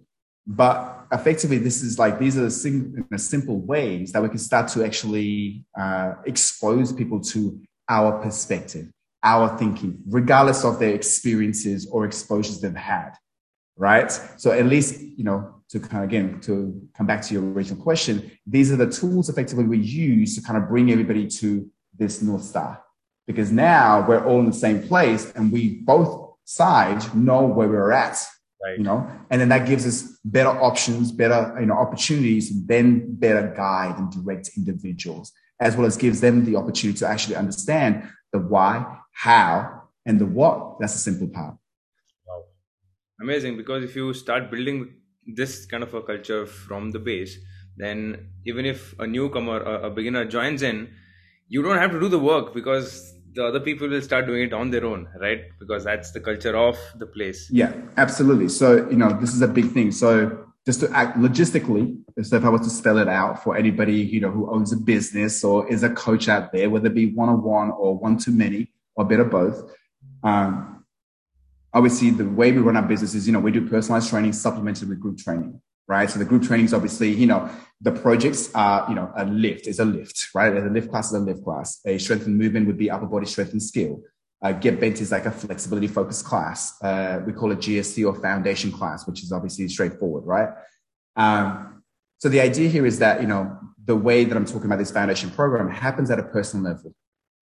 But effectively, this is like these are the sim- simple ways that we can start to actually uh, expose people to our perspective, our thinking, regardless of their experiences or exposures they've had, right? So at least, you know, to kind of again to come back to your original question, these are the tools effectively we use to kind of bring everybody to this north star, because now we're all in the same place and we both sides know where we're at Right. You know, and then that gives us better options, better, you know, opportunities, and then better guide and direct individuals, as well as gives them the opportunity to actually understand the why, how, and the what. That's the simple part. Wow. Amazing. Because if you start building this kind of a culture from the base, then even if a newcomer, a, a beginner joins in, you don't have to do the work because the other people will start doing it on their own, right? Because that's the culture of the place. Yeah, absolutely. So, you know, this is a big thing. So, just to act logistically, so if I was to spell it out for anybody, you know, who owns a business or is a coach out there, whether it be one on one or one to many or better both, um, obviously the way we run our business is, you know, we do personalized training supplemented with group training right? So the group trainings, obviously, you know, the projects are, you know, a lift is a lift, right? A lift class is a lift class. A strength and movement would be upper body strength and skill. Uh, Get Bent is like a flexibility focused class. Uh, we call it GSC or foundation class, which is obviously straightforward, right? Um, so the idea here is that, you know, the way that I'm talking about this foundation program happens at a personal level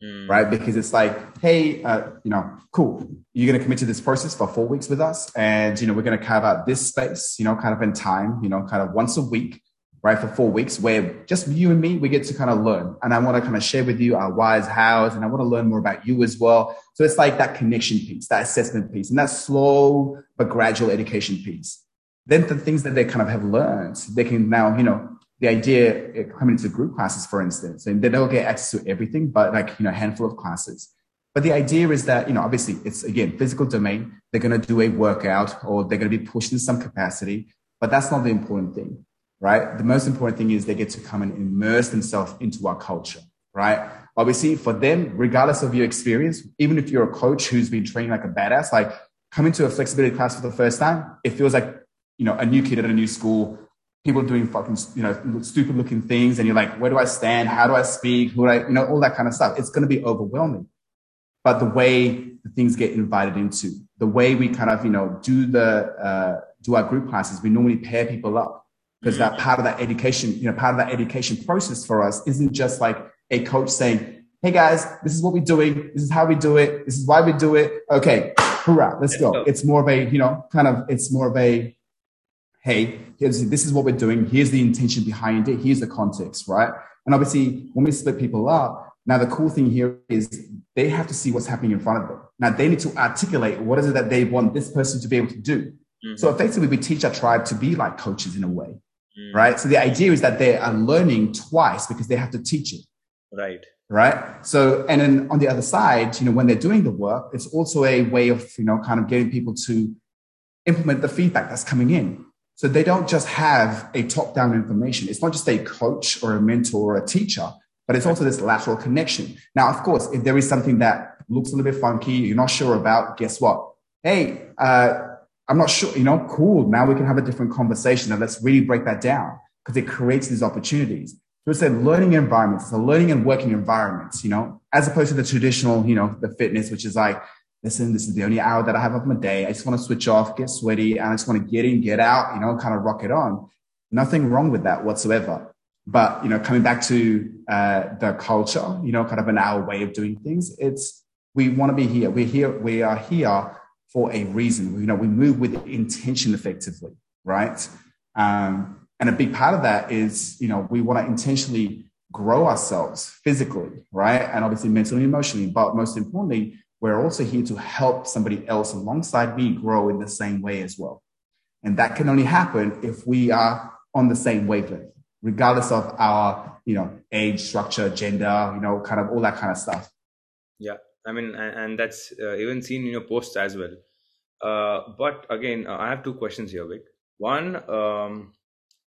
mm. right? Because it's like, hey, uh, you know, cool. You're going to commit to this process for four weeks with us. And, you know, we're going to carve out this space, you know, kind of in time, you know, kind of once a week, right? For four weeks where just you and me, we get to kind of learn. And I want to kind of share with you our whys, hows, and I want to learn more about you as well. So it's like that connection piece, that assessment piece, and that slow but gradual education piece. Then the things that they kind of have learned, they can now, you know, the idea uh, coming into group classes, for instance, and they don't get access to everything, but like, you know, a handful of classes. But the idea is that, you know, obviously it's again, physical domain. They're going to do a workout or they're going to be pushed in some capacity, but that's not the important thing, right? The most important thing is they get to come and immerse themselves into our culture, right? Obviously for them, regardless of your experience, even if you're a coach who's been training like a badass, like coming to a flexibility class for the first time, it feels like, you know, a new kid at a new school people doing fucking, you know, stupid looking things. And you're like, where do I stand? How do I speak? Who do I, you know, all that kind of stuff. It's going to be overwhelming. But the way the things get invited into, the way we kind of, you know, do the, uh, do our group classes, we normally pair people up because that part of that education, you know, part of that education process for us isn't just like a coach saying, Hey guys, this is what we're doing. This is how we do it. This is why we do it. Okay. Hoorah. Let's go. It's more of a, you know, kind of, it's more of a, hey, here's, this is what we're doing. Here's the intention behind it. Here's the context, right? And obviously, when we split people up, now the cool thing here is they have to see what's happening in front of them. Now they need to articulate what is it that they want this person to be able to do. Mm-hmm. So effectively, we teach our tribe to be like coaches in a way, mm-hmm. right? So the idea is that they are learning twice because they have to teach it. Right. Right. So, and then on the other side, you know, when they're doing the work, it's also a way of, you know, kind of getting people to implement the feedback that's coming in. So they don't just have a top down information. It's not just a coach or a mentor or a teacher, but it's also this lateral connection. Now, of course, if there is something that looks a little bit funky, you're not sure about, guess what? Hey, uh, I'm not sure, you know, cool. Now we can have a different conversation and let's really break that down because it creates these opportunities. So it's a learning environment. It's a learning and working environment, you know, as opposed to the traditional, you know, the fitness, which is like, listen, this is the only hour that I have of my day. I just want to switch off, get sweaty, and I just want to get in, get out, you know, kind of rock it on. Nothing wrong with that whatsoever. But, you know, coming back to uh, the culture, you know, kind of an our way of doing things, it's we want to be here. We're here. We are here for a reason. You know, we move with intention effectively, right? Um, and a big part of that is, you know, we want to intentionally grow ourselves physically, right? And obviously mentally and emotionally. But most importantly, we're also here to help somebody else alongside me grow in the same way as well. And that can only happen if we are on the same wavelength, regardless of our, you know, age, structure, gender, you know, kind of all that kind of stuff. Yeah. I mean, and that's uh, even seen in your posts as well. Uh, but again, uh, I have two questions here, Vic. One, um,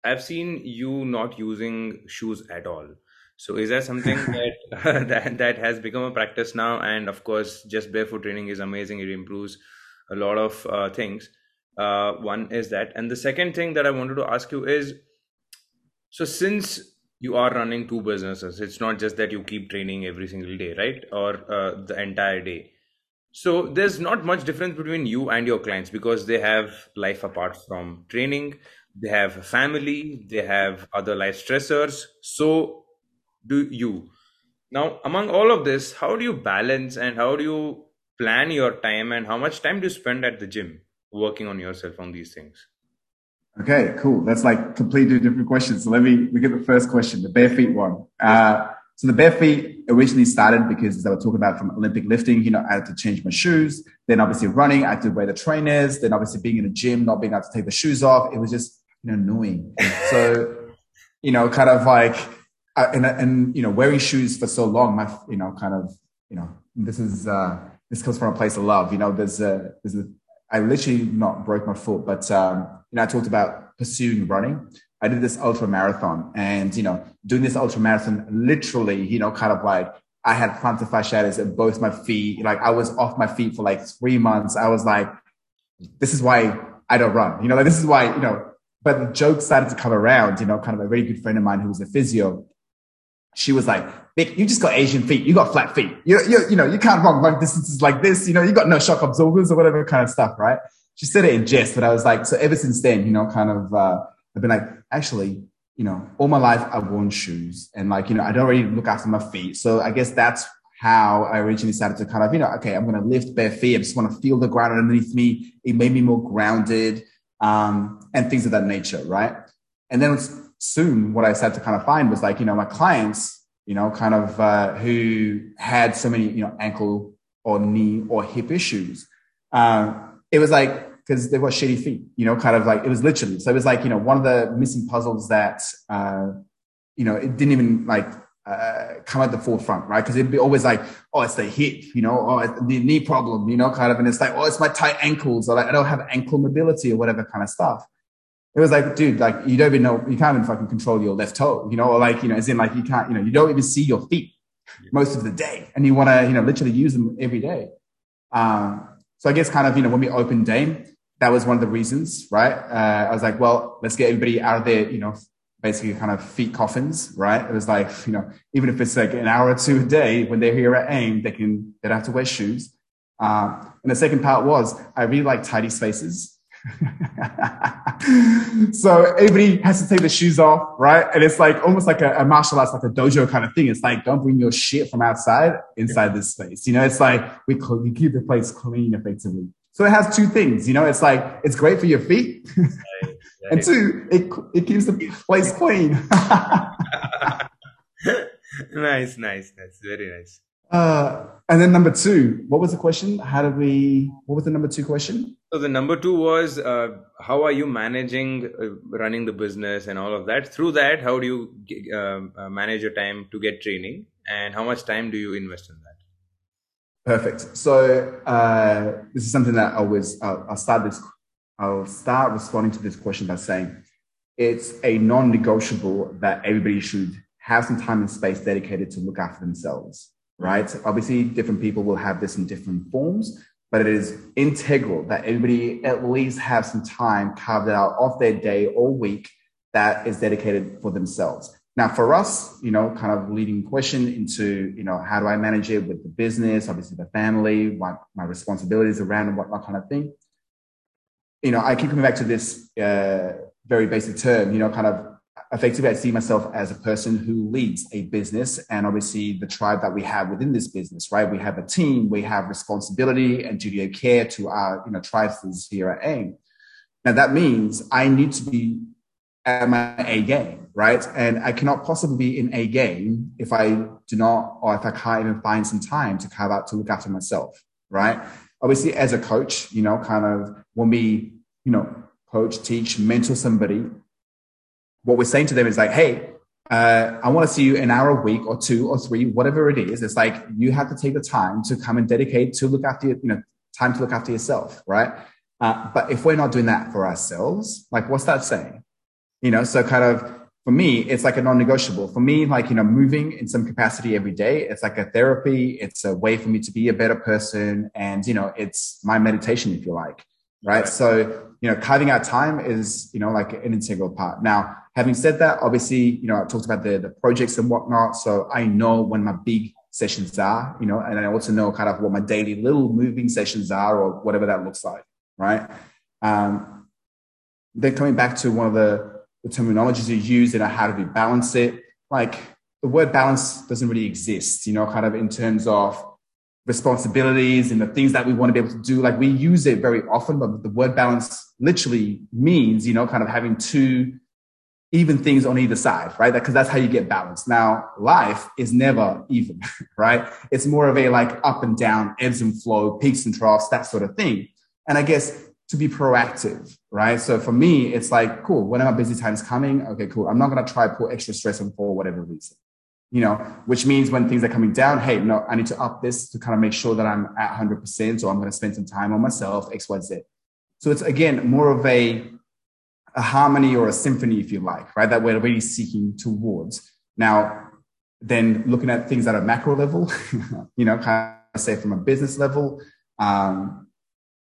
I've seen you not using shoes at all. So is that something that that that has become a practice now? And of course, just barefoot training is amazing. It improves a lot of uh, things. Uh, one is that, and the second thing that I wanted to ask you is, so since you are running two businesses, it's not just that you keep training every single day, right, or uh, the entire day. So there's not much difference between you and your clients because they have life apart from training they have family they have other life stressors so do you now among all of this how do you balance and how do you plan your time and how much time do you spend at the gym working on yourself on these things okay cool that's like completely different questions so let me look at the first question the bare feet one uh, so the bare feet originally started because as I was talking about from Olympic lifting, you know, I had to change my shoes. Then obviously running, I had to wear the trainers. Then obviously being in a gym, not being able to take the shoes off. It was just you know, annoying. So, you know, kind of like, uh, and, and, you know, wearing shoes for so long, my, you know, kind of, you know, this is, uh, this comes from a place of love. You know, there's a, there's a, I literally not broke my foot, but, um, you know, I talked about pursuing running. I did this ultra marathon and, you know, doing this ultra marathon, literally, you know, kind of like I had plantar fasciitis in both my feet. Like I was off my feet for like three months. I was like, this is why I don't run. You know, like this is why, you know, but the joke started to come around, you know, kind of a very good friend of mine who was a physio. She was like, you just got Asian feet. You got flat feet. You, you, you know, you can't run long distances like this. You know, you got no shock absorbers or whatever kind of stuff, right? She said it in jest, but I was like, so ever since then, you know, kind of, uh, I've been like, actually, you know, all my life I've worn shoes and like, you know, I don't really look after my feet. So I guess that's how I originally started to kind of, you know, okay, I'm going to lift bare feet. I just want to feel the ground underneath me. It made me more grounded um, and things of that nature, right? And then soon, what I started to kind of find was like, you know, my clients, you know, kind of uh, who had so many, you know, ankle or knee or hip issues. Uh, it was like because they've got shitty feet, you know, kind of like it was literally. So it was like, you know, one of the missing puzzles that, uh, you know, it didn't even like uh, come at the forefront, right? Because it'd be always like, oh, it's the hip, you know, or oh, the knee problem, you know, kind of, and it's like, oh, it's my tight ankles, or like I don't have ankle mobility or whatever kind of stuff. It was like, dude, like you don't even know, you can't even fucking control your left toe, you know, or like, you know, as in like you can't, you know, you don't even see your feet most of the day, and you want to, you know, literally use them every day. Um, so I guess kind of, you know, when we opened AIM, that was one of the reasons, right? Uh, I was like, well, let's get everybody out of there, you know, basically kind of feet coffins, right? It was like, you know, even if it's like an hour or two a day, when they're here at AIM, they can, they don't have to wear shoes. Uh, and the second part was, I really like tidy spaces. so everybody has to take the shoes off, right? And it's like almost like a, a, martial arts, like a dojo kind of thing. It's like, don't bring your shit from outside inside this space. You know, it's like we, we keep the place clean effectively. So it has two things, you know, it's like, it's great for your feet. and two, it it keeps the place clean. nice, nice, nice, very nice. Uh, and then number two, what was the question? How do we? What was the number two question? So the number two was, uh, how are you managing uh, running the business and all of that? Through that, how do you um, uh, manage your time to get training, and how much time do you invest in that? Perfect. So uh, this is something that I was. I'll, I'll start this I'll start responding to this question by saying it's a non negotiable that everybody should have some time and space dedicated to look after themselves, right? Obviously, different people will have this in different forms, but it is integral that everybody at least have some time carved out of their day or week that is dedicated for themselves. Now, for us, you know, kind of leading question into, you know, how do I manage it with the business, obviously the family, what my responsibilities around and what, kind of thing you know, I keep coming back to this uh, very basic term, you know, kind of effectively, I see myself as a person who leads a business and obviously the tribe that we have within this business, right? We have a team, we have responsibility and duty of care to our, you know, tribes here at AIM. Now that means I need to be at my A game, right? And I cannot possibly be in A game if I do not, or if I can't even find some time to carve out to look after myself, right? obviously as a coach, you know, kind of when we, you know, coach, teach, mentor somebody, what we're saying to them is like, hey, uh, I want to see you an hour a week or two or three, whatever it is. It's like you have to take the time to come and dedicate to look after, you know, time to look after yourself, right? Uh, but if we're not doing that for ourselves, like what's that saying? You know, so kind of for me, it's like a non-negotiable. For me, like, you know, moving in some capacity every day, it's like a therapy. It's a way for me to be a better person. And, you know, it's my meditation, if you like. Right? right. So, you know, carving out time is, you know, like an integral part. Now, having said that, obviously, you know, I talked about the, the projects and whatnot. So I know when my big sessions are, you know, and I also know kind of what my daily little moving sessions are or whatever that looks like. Right. Um, then coming back to one of the, the terminologies you use and how do we balance it? Like the word balance doesn't really exist, you know, kind of in terms of responsibilities and the things that we want to be able to do. Like we use it very often, but the word balance literally means, you know, kind of having two even things on either side, right? Because that's how you get balance. Now, life is never even, right? It's more of a like up and down, ebbs and flow, peaks and troughs, that sort of thing. And I guess to be proactive, right? So for me, it's like, cool, when are my busy times coming? Okay, cool. I'm not going to try put extra stress on for whatever reason you know, which means when things are coming down, hey, no, I need to up this to kind of make sure that I'm at 100%. So I'm going to spend some time on myself, X, Y, Z. So it's again more of a, a harmony or a symphony, if you like, right? That we're really seeking towards. Now, then looking at things at a macro level, you know, kind of say from a business level, um,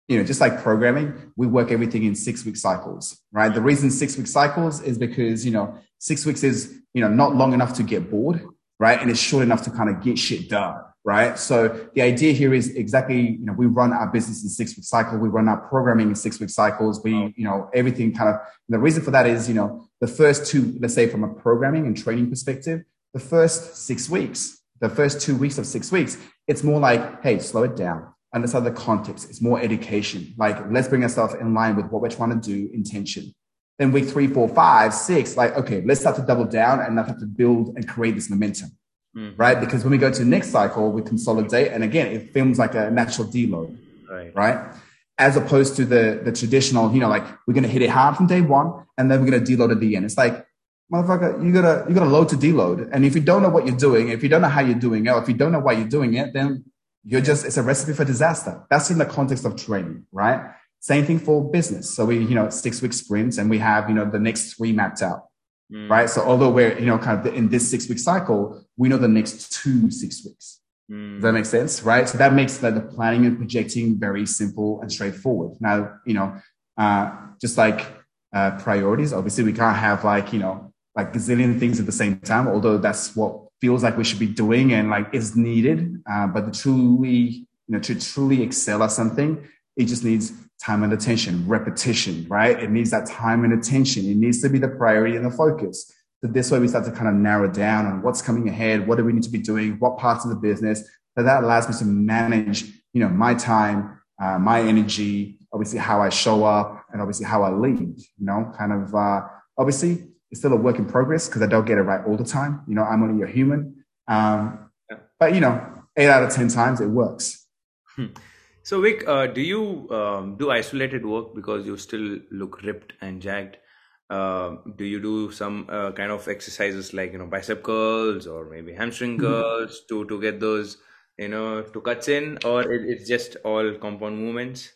you know, just like programming, we work everything in six week cycles, right? The reason six week cycles is because, you know, six weeks is, you know, not long enough to get bored right? And it's short enough to kind of get shit done, right? So the idea here is exactly, you know, we run our business in six week cycle. We run our programming in six week cycles. We, you know, everything kind of, the reason for that is, you know, the first two, let's say from a programming and training perspective, the first six weeks, the first two weeks of six weeks, it's more like, hey, slow it down. and Understand the context. It's more education. Like, let's bring ourselves in line with what we're trying to do, intention. Then week three, four, five, six, like, okay, let's start to double down and not have to build and create this momentum. Mm-hmm. Right. Because when we go to the next cycle, we consolidate. And again, it feels like a natural deload. Right. Right. As opposed to the, the traditional, you know, like we're going to hit it hard from day one and then we're going to deload at the end. It's like, motherfucker, you gotta, you gotta load to deload. And if you don't know what you're doing, if you don't know how you're doing it, or if you don't know why you're doing it, then you're just, it's a recipe for disaster. That's in the context of training, right? Same thing for business. So we, you know, six week sprints and we have, you know, the next three mapped out. Mm. Right. So although we're, you know, kind of in this six week cycle, we know the next two six weeks. Mm. Does that make sense? Right. So that makes the, the planning and projecting very simple and straightforward. Now, you know, uh, just like uh, priorities, obviously we can't have like, you know, like gazillion things at the same time, although that's what feels like we should be doing and like is needed. Uh, but to truly, you know, to truly excel at something, it just needs time and attention, repetition, right? It needs that time and attention. It needs to be the priority and the focus. So this way we start to kind of narrow down on what's coming ahead, what do we need to be doing, what parts of the business. So that allows me to manage, you know, my time, uh, my energy, obviously how I show up, and obviously how I lead. You know, kind of uh, obviously it's still a work in progress because I don't get it right all the time. You know, I'm only a human, um, but you know, eight out of ten times it works. Hmm. So, Vic, uh, do you um, do isolated work because you still look ripped and jagged? Uh, do you do some uh, kind of exercises like you know bicep curls or maybe hamstring mm-hmm. curls to to get those you know to cuts in, or it, it's just all compound movements?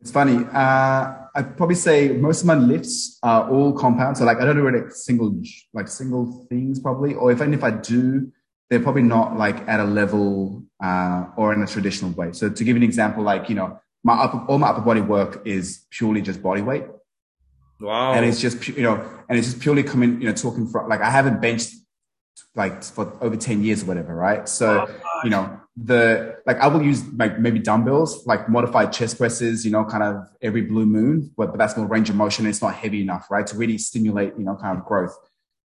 It's funny. Uh, I'd probably say most of my lifts are all compound. So like I don't do like single like single things probably, or if and if I do, they're probably not like at a level uh, or in a traditional way. So to give you an example, like, you know, my upper, all my upper body work is purely just body weight. Wow. And it's just, you know, and it's just purely coming, you know, talking from like, I haven't benched like for over 10 years or whatever. Right. So, oh, you know, the, like I will use like maybe dumbbells, like modified chest presses, you know, kind of every blue moon, but, but that's more range of motion. It's not heavy enough, right. To really stimulate, you know, kind of growth.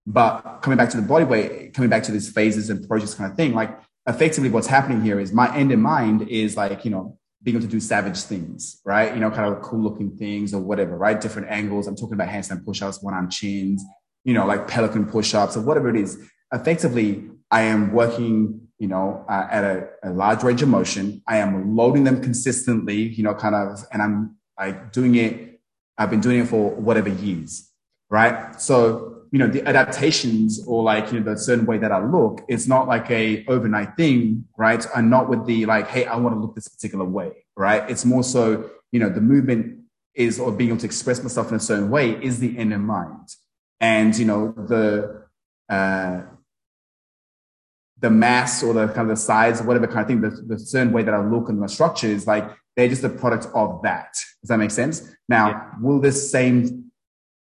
But coming back to the body weight, coming back to these phases and projects kind of thing, like effectively what's happening here is my end in mind is like, you know, being able to do savage things, right? You know, kind of cool looking things or whatever, right? Different angles. I'm talking about handstand push-ups, one arm chins, you know, like pelican push-ups or whatever it is. Effectively, I am working, you know, uh, at a, a large range of motion. I am loading them consistently, you know, kind of, and I'm like doing it. I've been doing it for whatever years, right? So you know, the adaptations or like, you know, the certain way that I look, it's not like a overnight thing, right? I'm not with the like, hey, I want to look this particular way, right? It's more so, you know, the movement is or being able to express myself in a certain way is the end in mind. And you know, the uh, the mass or the kind of the size whatever kind of thing, the, the certain way that I look and my structure is like they're just a product of that. Does that make sense? Now, yeah. will this same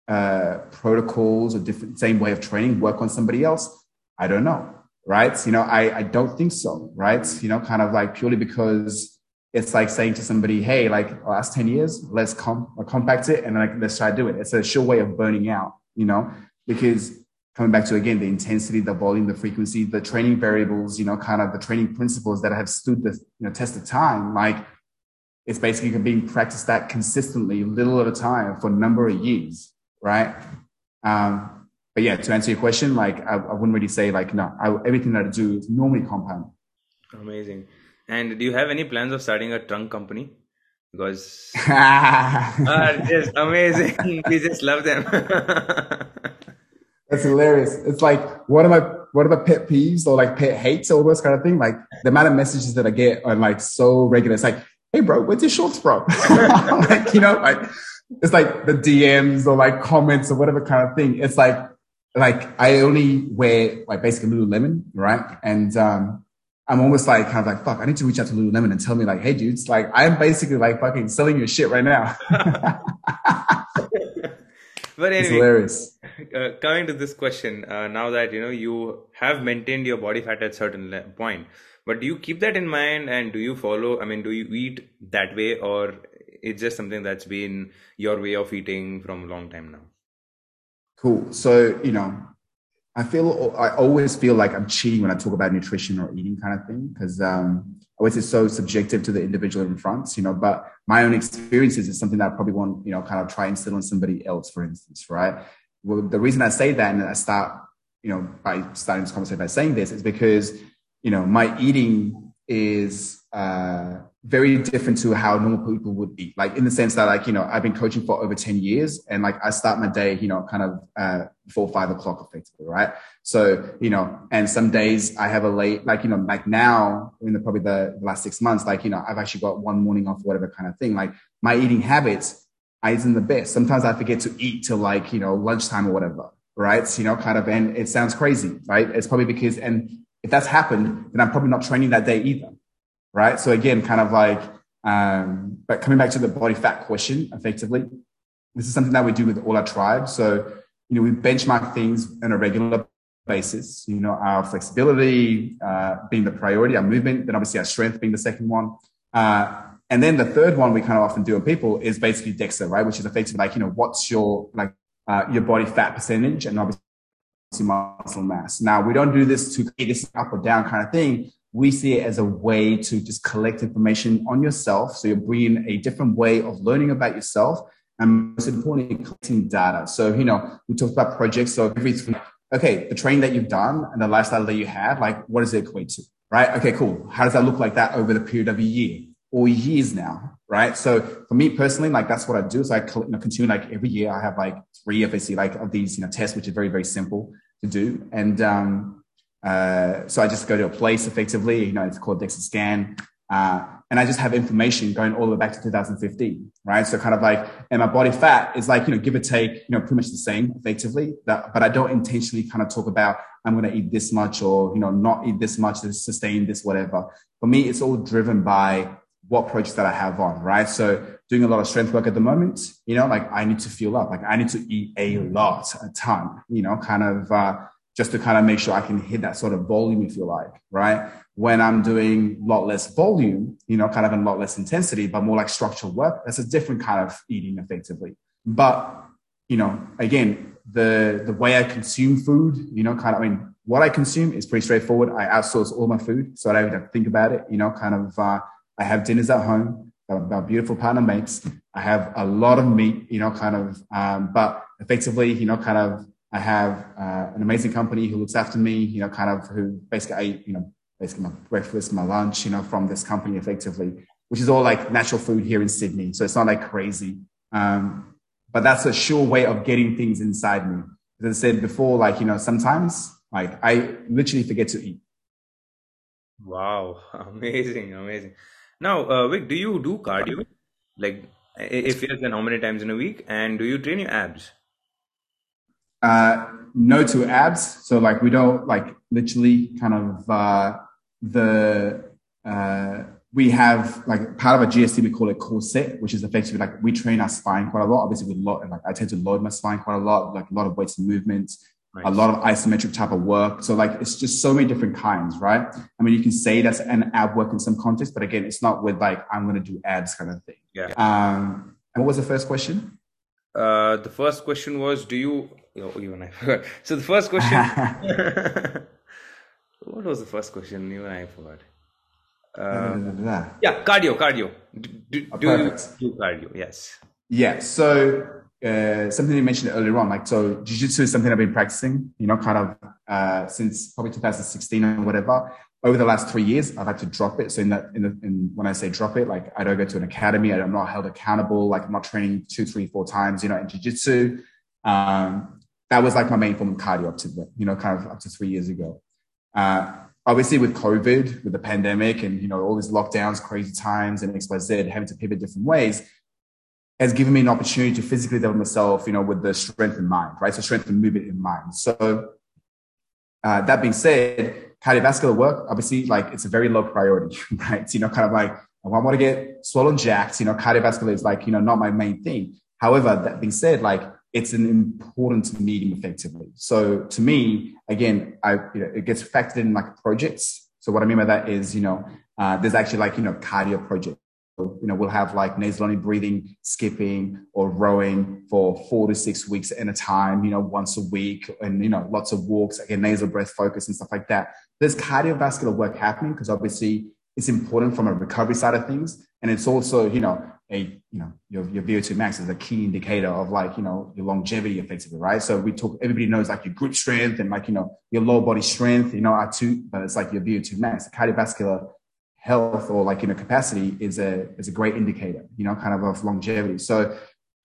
uh, protocols or different same way of training work on somebody else? I don't know. Right. You know, I, I don't think so. Right. You know, kind of like purely because it's like saying to somebody, Hey, like last 10 years, let's com- compact it and like, let's try to do it. It's a sure way of burning out, you know, because coming back to again, the intensity, the volume, the frequency, the training variables, you know, kind of the training principles that have stood the you know, test of time, like it's basically being practiced that consistently, little at a time for a number of years, right? Um, but yeah, to answer your question, like I, I wouldn't really say like no. I, everything that I do is normally compound. Amazing. And do you have any plans of starting a trunk company? Because are just amazing. we just love them. That's hilarious. It's like one of my one of my pet peeves or like pet hates or this kind of thing. Like the amount of messages that I get are like so regular. It's like, hey bro, where's your shorts from? like, you know, like it's like the DMs or like comments or whatever kind of thing. It's like like I only wear like basically Lululemon, right? And um, I'm almost like kind of like fuck. I need to reach out to Lululemon and tell me like, hey, dudes, like I'm basically like fucking selling your shit right now. but anyway, it's hilarious. Uh, coming to this question, uh, now that you know you have maintained your body fat at certain le- point, but do you keep that in mind and do you follow? I mean, do you eat that way, or it's just something that's been your way of eating from a long time now? Cool. So, you know, I feel, I always feel like I'm cheating when I talk about nutrition or eating kind of thing, because um, I always it's so subjective to the individual in front, you know, but my own experiences is something that I probably want, you know, kind of try and instill on somebody else, for instance, right? Well, the reason I say that and I start, you know, by starting this conversation by saying this is because, you know, my eating is, uh, very different to how normal people would eat. Like in the sense that like, you know, I've been coaching for over 10 years and like I start my day, you know, kind of, uh, before five o'clock effectively. Right. So, you know, and some days I have a late, like, you know, like now in the, probably the, last six months, like, you know, I've actually got one morning off, whatever kind of thing. Like my eating habits isn't the best. Sometimes I forget to eat till like, you know, lunchtime or whatever. Right. You know, kind of, and it sounds crazy, right? It's probably because, and if that's happened, then I'm probably not training that day either right? So again, kind of like, um, but coming back to the body fat question, effectively, this is something that we do with all our tribes. So, you know, we benchmark things on a regular basis, you know, our flexibility uh, being the priority, our movement, then obviously our strength being the second one. Uh, and then the third one we kind of often do on people is basically DEXA, right? Which is effectively like, you know, what's your, like, uh, your body fat percentage and obviously muscle mass. Now, we don't do this to, hey, this up or down kind of thing we see it as a way to just collect information on yourself. So you're bringing a different way of learning about yourself and most importantly, collecting data. So, you know, we talked about projects. So every three, okay, the training that you've done and the lifestyle that you have, like what does it equate to? Right? Okay, cool. How does that look like that over the period of a year or years now? Right. So for me personally, like that's what I do. So I you know, continue like every year I have like three FAC like of these, you know, tests, which are very, very simple to do. And, um, uh, so I just go to a place effectively, you know, it's called DEXA scan. Uh, and I just have information going all the way back to 2015, right? So kind of like, and my body fat is like, you know, give or take, you know, pretty much the same effectively, that, but I don't intentionally kind of talk about, I'm going to eat this much or, you know, not eat this much to sustain this, whatever. For me, it's all driven by what projects that I have on, right? So doing a lot of strength work at the moment, you know, like I need to fuel up, like I need to eat a lot, a ton, you know, kind of, uh, just to kind of make sure I can hit that sort of volume, if you like, right? When I'm doing a lot less volume, you know, kind of a lot less intensity, but more like structural work, that's a different kind of eating effectively. But, you know, again, the, the way I consume food, you know, kind of, I mean, what I consume is pretty straightforward. I outsource all my food. So I don't have to think about it, you know, kind of, uh, I have dinners at home. that My beautiful partner makes. I have a lot of meat, you know, kind of, um, but effectively, you know, kind of I have uh, an amazing company who looks after me, you know, kind of who basically I, you know, basically my breakfast, my lunch, you know, from this company effectively, which is all like natural food here in Sydney. So it's not like crazy. Um, but that's a sure way of getting things inside me. As I said before, like, you know, sometimes like I literally forget to eat. Wow. Amazing. Amazing. Now, uh, Vic, do you do cardio? Like If yes, then how many times in a week? And do you train your abs? Uh, no to abs. So like we don't like literally kind of uh, the uh, we have like part of a GST we call it core set, which is effectively like we train our spine quite a lot. Obviously, with lot like I tend to load my spine quite a lot, like a lot of weights and movements, nice. a lot of isometric type of work. So like it's just so many different kinds, right? I mean, you can say that's an ab work in some context, but again, it's not with like I'm going to do abs kind of thing. Yeah. Um, and what was the first question? Uh, the first question was, do you Oh, even I forgot. So the first question. what was the first question? Even I forgot. Uh, yeah, cardio, cardio. Do, do, oh, do, do cardio? Yes. Yeah. So uh, something you mentioned earlier on, like so, jiu-jitsu is something I've been practicing. You know, kind of uh, since probably 2016 or whatever. Over the last three years, I've had to drop it. So in that, in, the, in when I say drop it, like I don't go to an academy. I'm not held accountable. Like I'm not training two, three, four times. You know, in jiu-jitsu. Um, that was like my main form of cardio up to the, you know, kind of up to three years ago. Uh, obviously with COVID, with the pandemic and, you know, all these lockdowns, crazy times and XYZ having to pivot different ways has given me an opportunity to physically develop myself, you know, with the strength in mind, right? So strength and movement in mind. So uh, that being said, cardiovascular work, obviously, like it's a very low priority, right? You know, kind of like, I want to get swollen jacked, you know, cardiovascular is like, you know, not my main thing. However, that being said, like it's an important medium effectively. So to me, again, I, you know, it gets factored in like projects. So what I mean by that is, you know, uh, there's actually like, you know, cardio projects. You know, we'll have like nasal only breathing, skipping or rowing for four to six weeks at a time, you know, once a week and, you know, lots of walks, again, nasal breath focus and stuff like that. There's cardiovascular work happening because obviously it's important from a recovery side of things. And it's also, you know, a you know your, your VO2 max is a key indicator of like you know your longevity effectively, right? So we talk everybody knows like your grip strength and like you know your lower body strength, you know, are two, but it's like your VO2 max. Cardiovascular health or like you know capacity is a is a great indicator, you know, kind of of longevity. So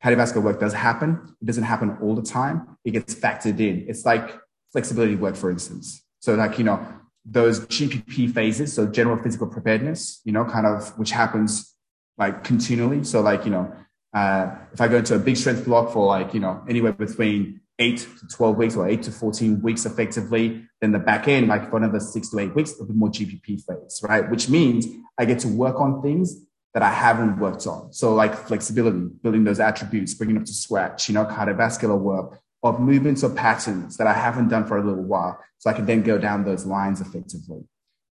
cardiovascular work does happen. It doesn't happen all the time. It gets factored in. It's like flexibility work, for instance. So like you know those GPP phases, so general physical preparedness, you know, kind of which happens like continually. So like, you know, uh, if I go into a big strength block for like, you know, anywhere between eight to 12 weeks or eight to 14 weeks effectively, then the back end, like for another six to eight weeks, a bit more GPP phase, right? Which means I get to work on things that I haven't worked on. So like flexibility, building those attributes, bringing up to scratch, you know, cardiovascular work of movements or patterns that I haven't done for a little while. So I can then go down those lines effectively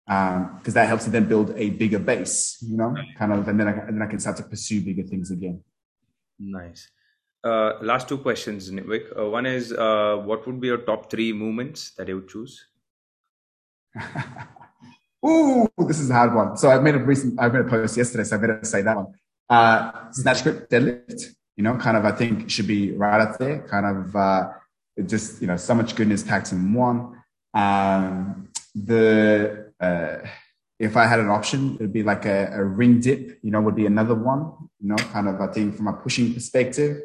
because um, that helps to then build a bigger base, you know, kind of, and then I, and then I can start to pursue bigger things again. Nice. Uh, last two questions, Nick. Uh, one is, uh, what would be your top three movements that you would choose? Ooh, this is a hard one. So I made a recent, I made a post yesterday, so I better say that one. Uh, snatch grip, deadlift. You know, kind of, I think should be right up there. Kind of, uh, just you know, so much goodness packed in one. Um, the uh, if I had an option, it'd be like a, a, ring dip, you know, would be another one, you know, kind of, I think from a pushing perspective,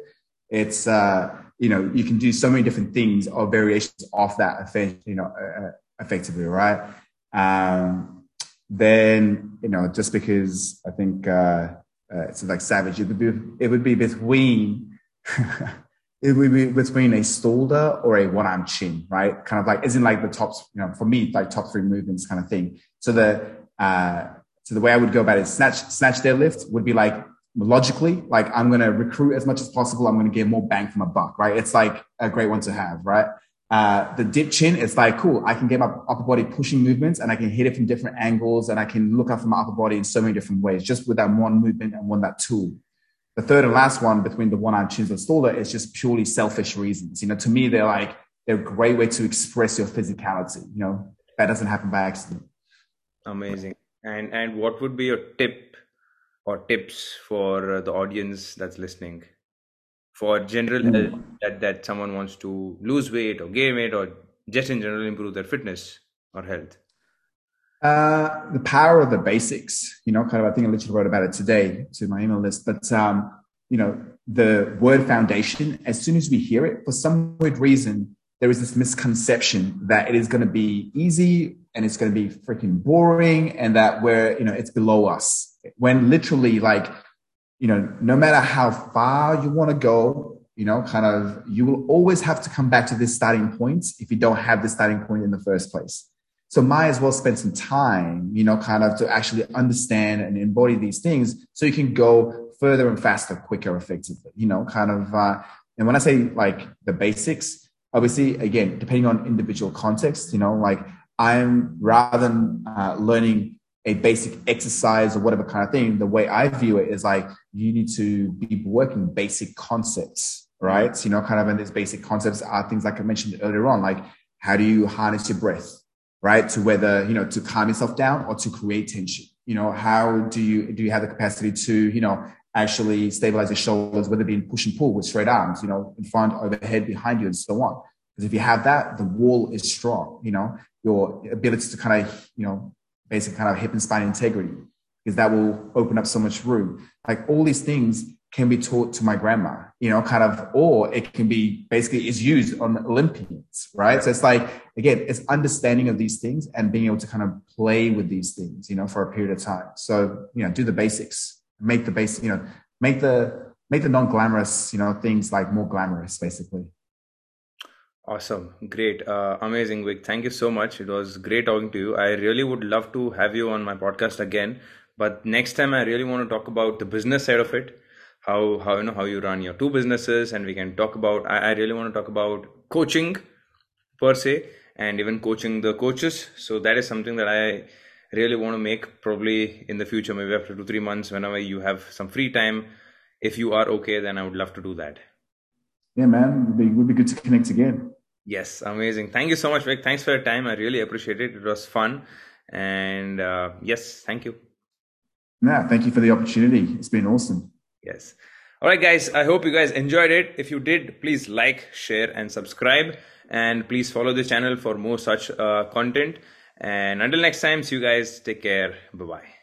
it's, uh, you know, you can do so many different things or variations off that effect, you know, uh, uh, effectively, right? Um, then, you know, just because I think, uh, uh it's like savage, it would be, it would be between, it would be between a Stalder or a one arm chin, right? Kind of like, isn't like the top, you know, for me, like top three movements kind of thing. So the, uh, so the way I would go about it, snatch, snatch deadlift would be like logically, like I'm going to recruit as much as possible. I'm going to get more bang for my buck, right? It's like a great one to have, right? Uh, the dip chin, it's like, cool. I can get my upper body pushing movements and I can hit it from different angles and I can look up from my upper body in so many different ways, just with that one movement and one, that tool. The third and last one between the one-arm chins and Stalder is just purely selfish reasons. You know, to me, they're like, they're a great way to express your physicality. You know, that doesn't happen by accident. Amazing. And and what would be your tip or tips for uh, the audience that's listening for general mm. health that that someone wants to lose weight or gain weight or just in general improve their fitness or health? Uh, the power of the basics, you know, kind of, I think I literally wrote about it today to my email list, but, um, you know, the word foundation, as soon as we hear it, for some weird reason, there is this misconception that it is going to be easy and it's going to be freaking boring and that we're, you know, it's below us when literally like you know, no matter how far you want to go, you know, kind of, you will always have to come back to this starting point if you don't have the starting point in the first place. So might as well spend some time, you know, kind of to actually understand and embody these things so you can go further and faster, quicker, effectively, you know, kind of, uh, and when I say like the basics, obviously, again, depending on individual context, you know, like I'm rather than uh, learning a basic exercise or whatever kind of thing, the way I view it is like you need to be working basic concepts, right? You know, kind of, and these basic concepts are things like I mentioned earlier on, like how do you harness your breath, right? To whether, you know, to calm yourself down or to create tension. You know, how do you, do you have the capacity to, you know, actually stabilize your shoulders, whether it be in push and pull with straight arms, you know, in front, overhead, behind you, and so on. Because if you have that, the wall is strong, you know, your ability to kind of, you know, basic kind of hip and spine integrity, because that will open up so much room. Like all these things can be taught to my grandma, you know, kind of, or it can be basically is used on Olympians, right? So it's like, again, it's understanding of these things and being able to kind of play with these things, you know, for a period of time. So, you know, do the basics, make the basic, you know, make the, make the non-glamorous, you know, things like more glamorous, basically. Awesome. Great. Uh, amazing, Vic. Thank you so much. It was great talking to you. I really would love to have you on my podcast again. But next time, I really want to talk about the business side of it. How, how you know how you run your two businesses and we can talk about I, I really want to talk about coaching per se and even coaching the coaches so that is something that i really want to make probably in the future maybe after two three months whenever you have some free time if you are okay then i would love to do that yeah man it would be, good to connect again Yes, amazing. Thank you so much, Vic. Thanks for your time. I really appreciate it. It was fun. And uh, yes, thank you. Yeah, thank you for the opportunity. It's been awesome. Yes. All right, guys. I hope you guys enjoyed it. If you did, please like, share, and subscribe. And please follow this channel for more such uh, content. And until next time, see you guys. Take care. Bye bye.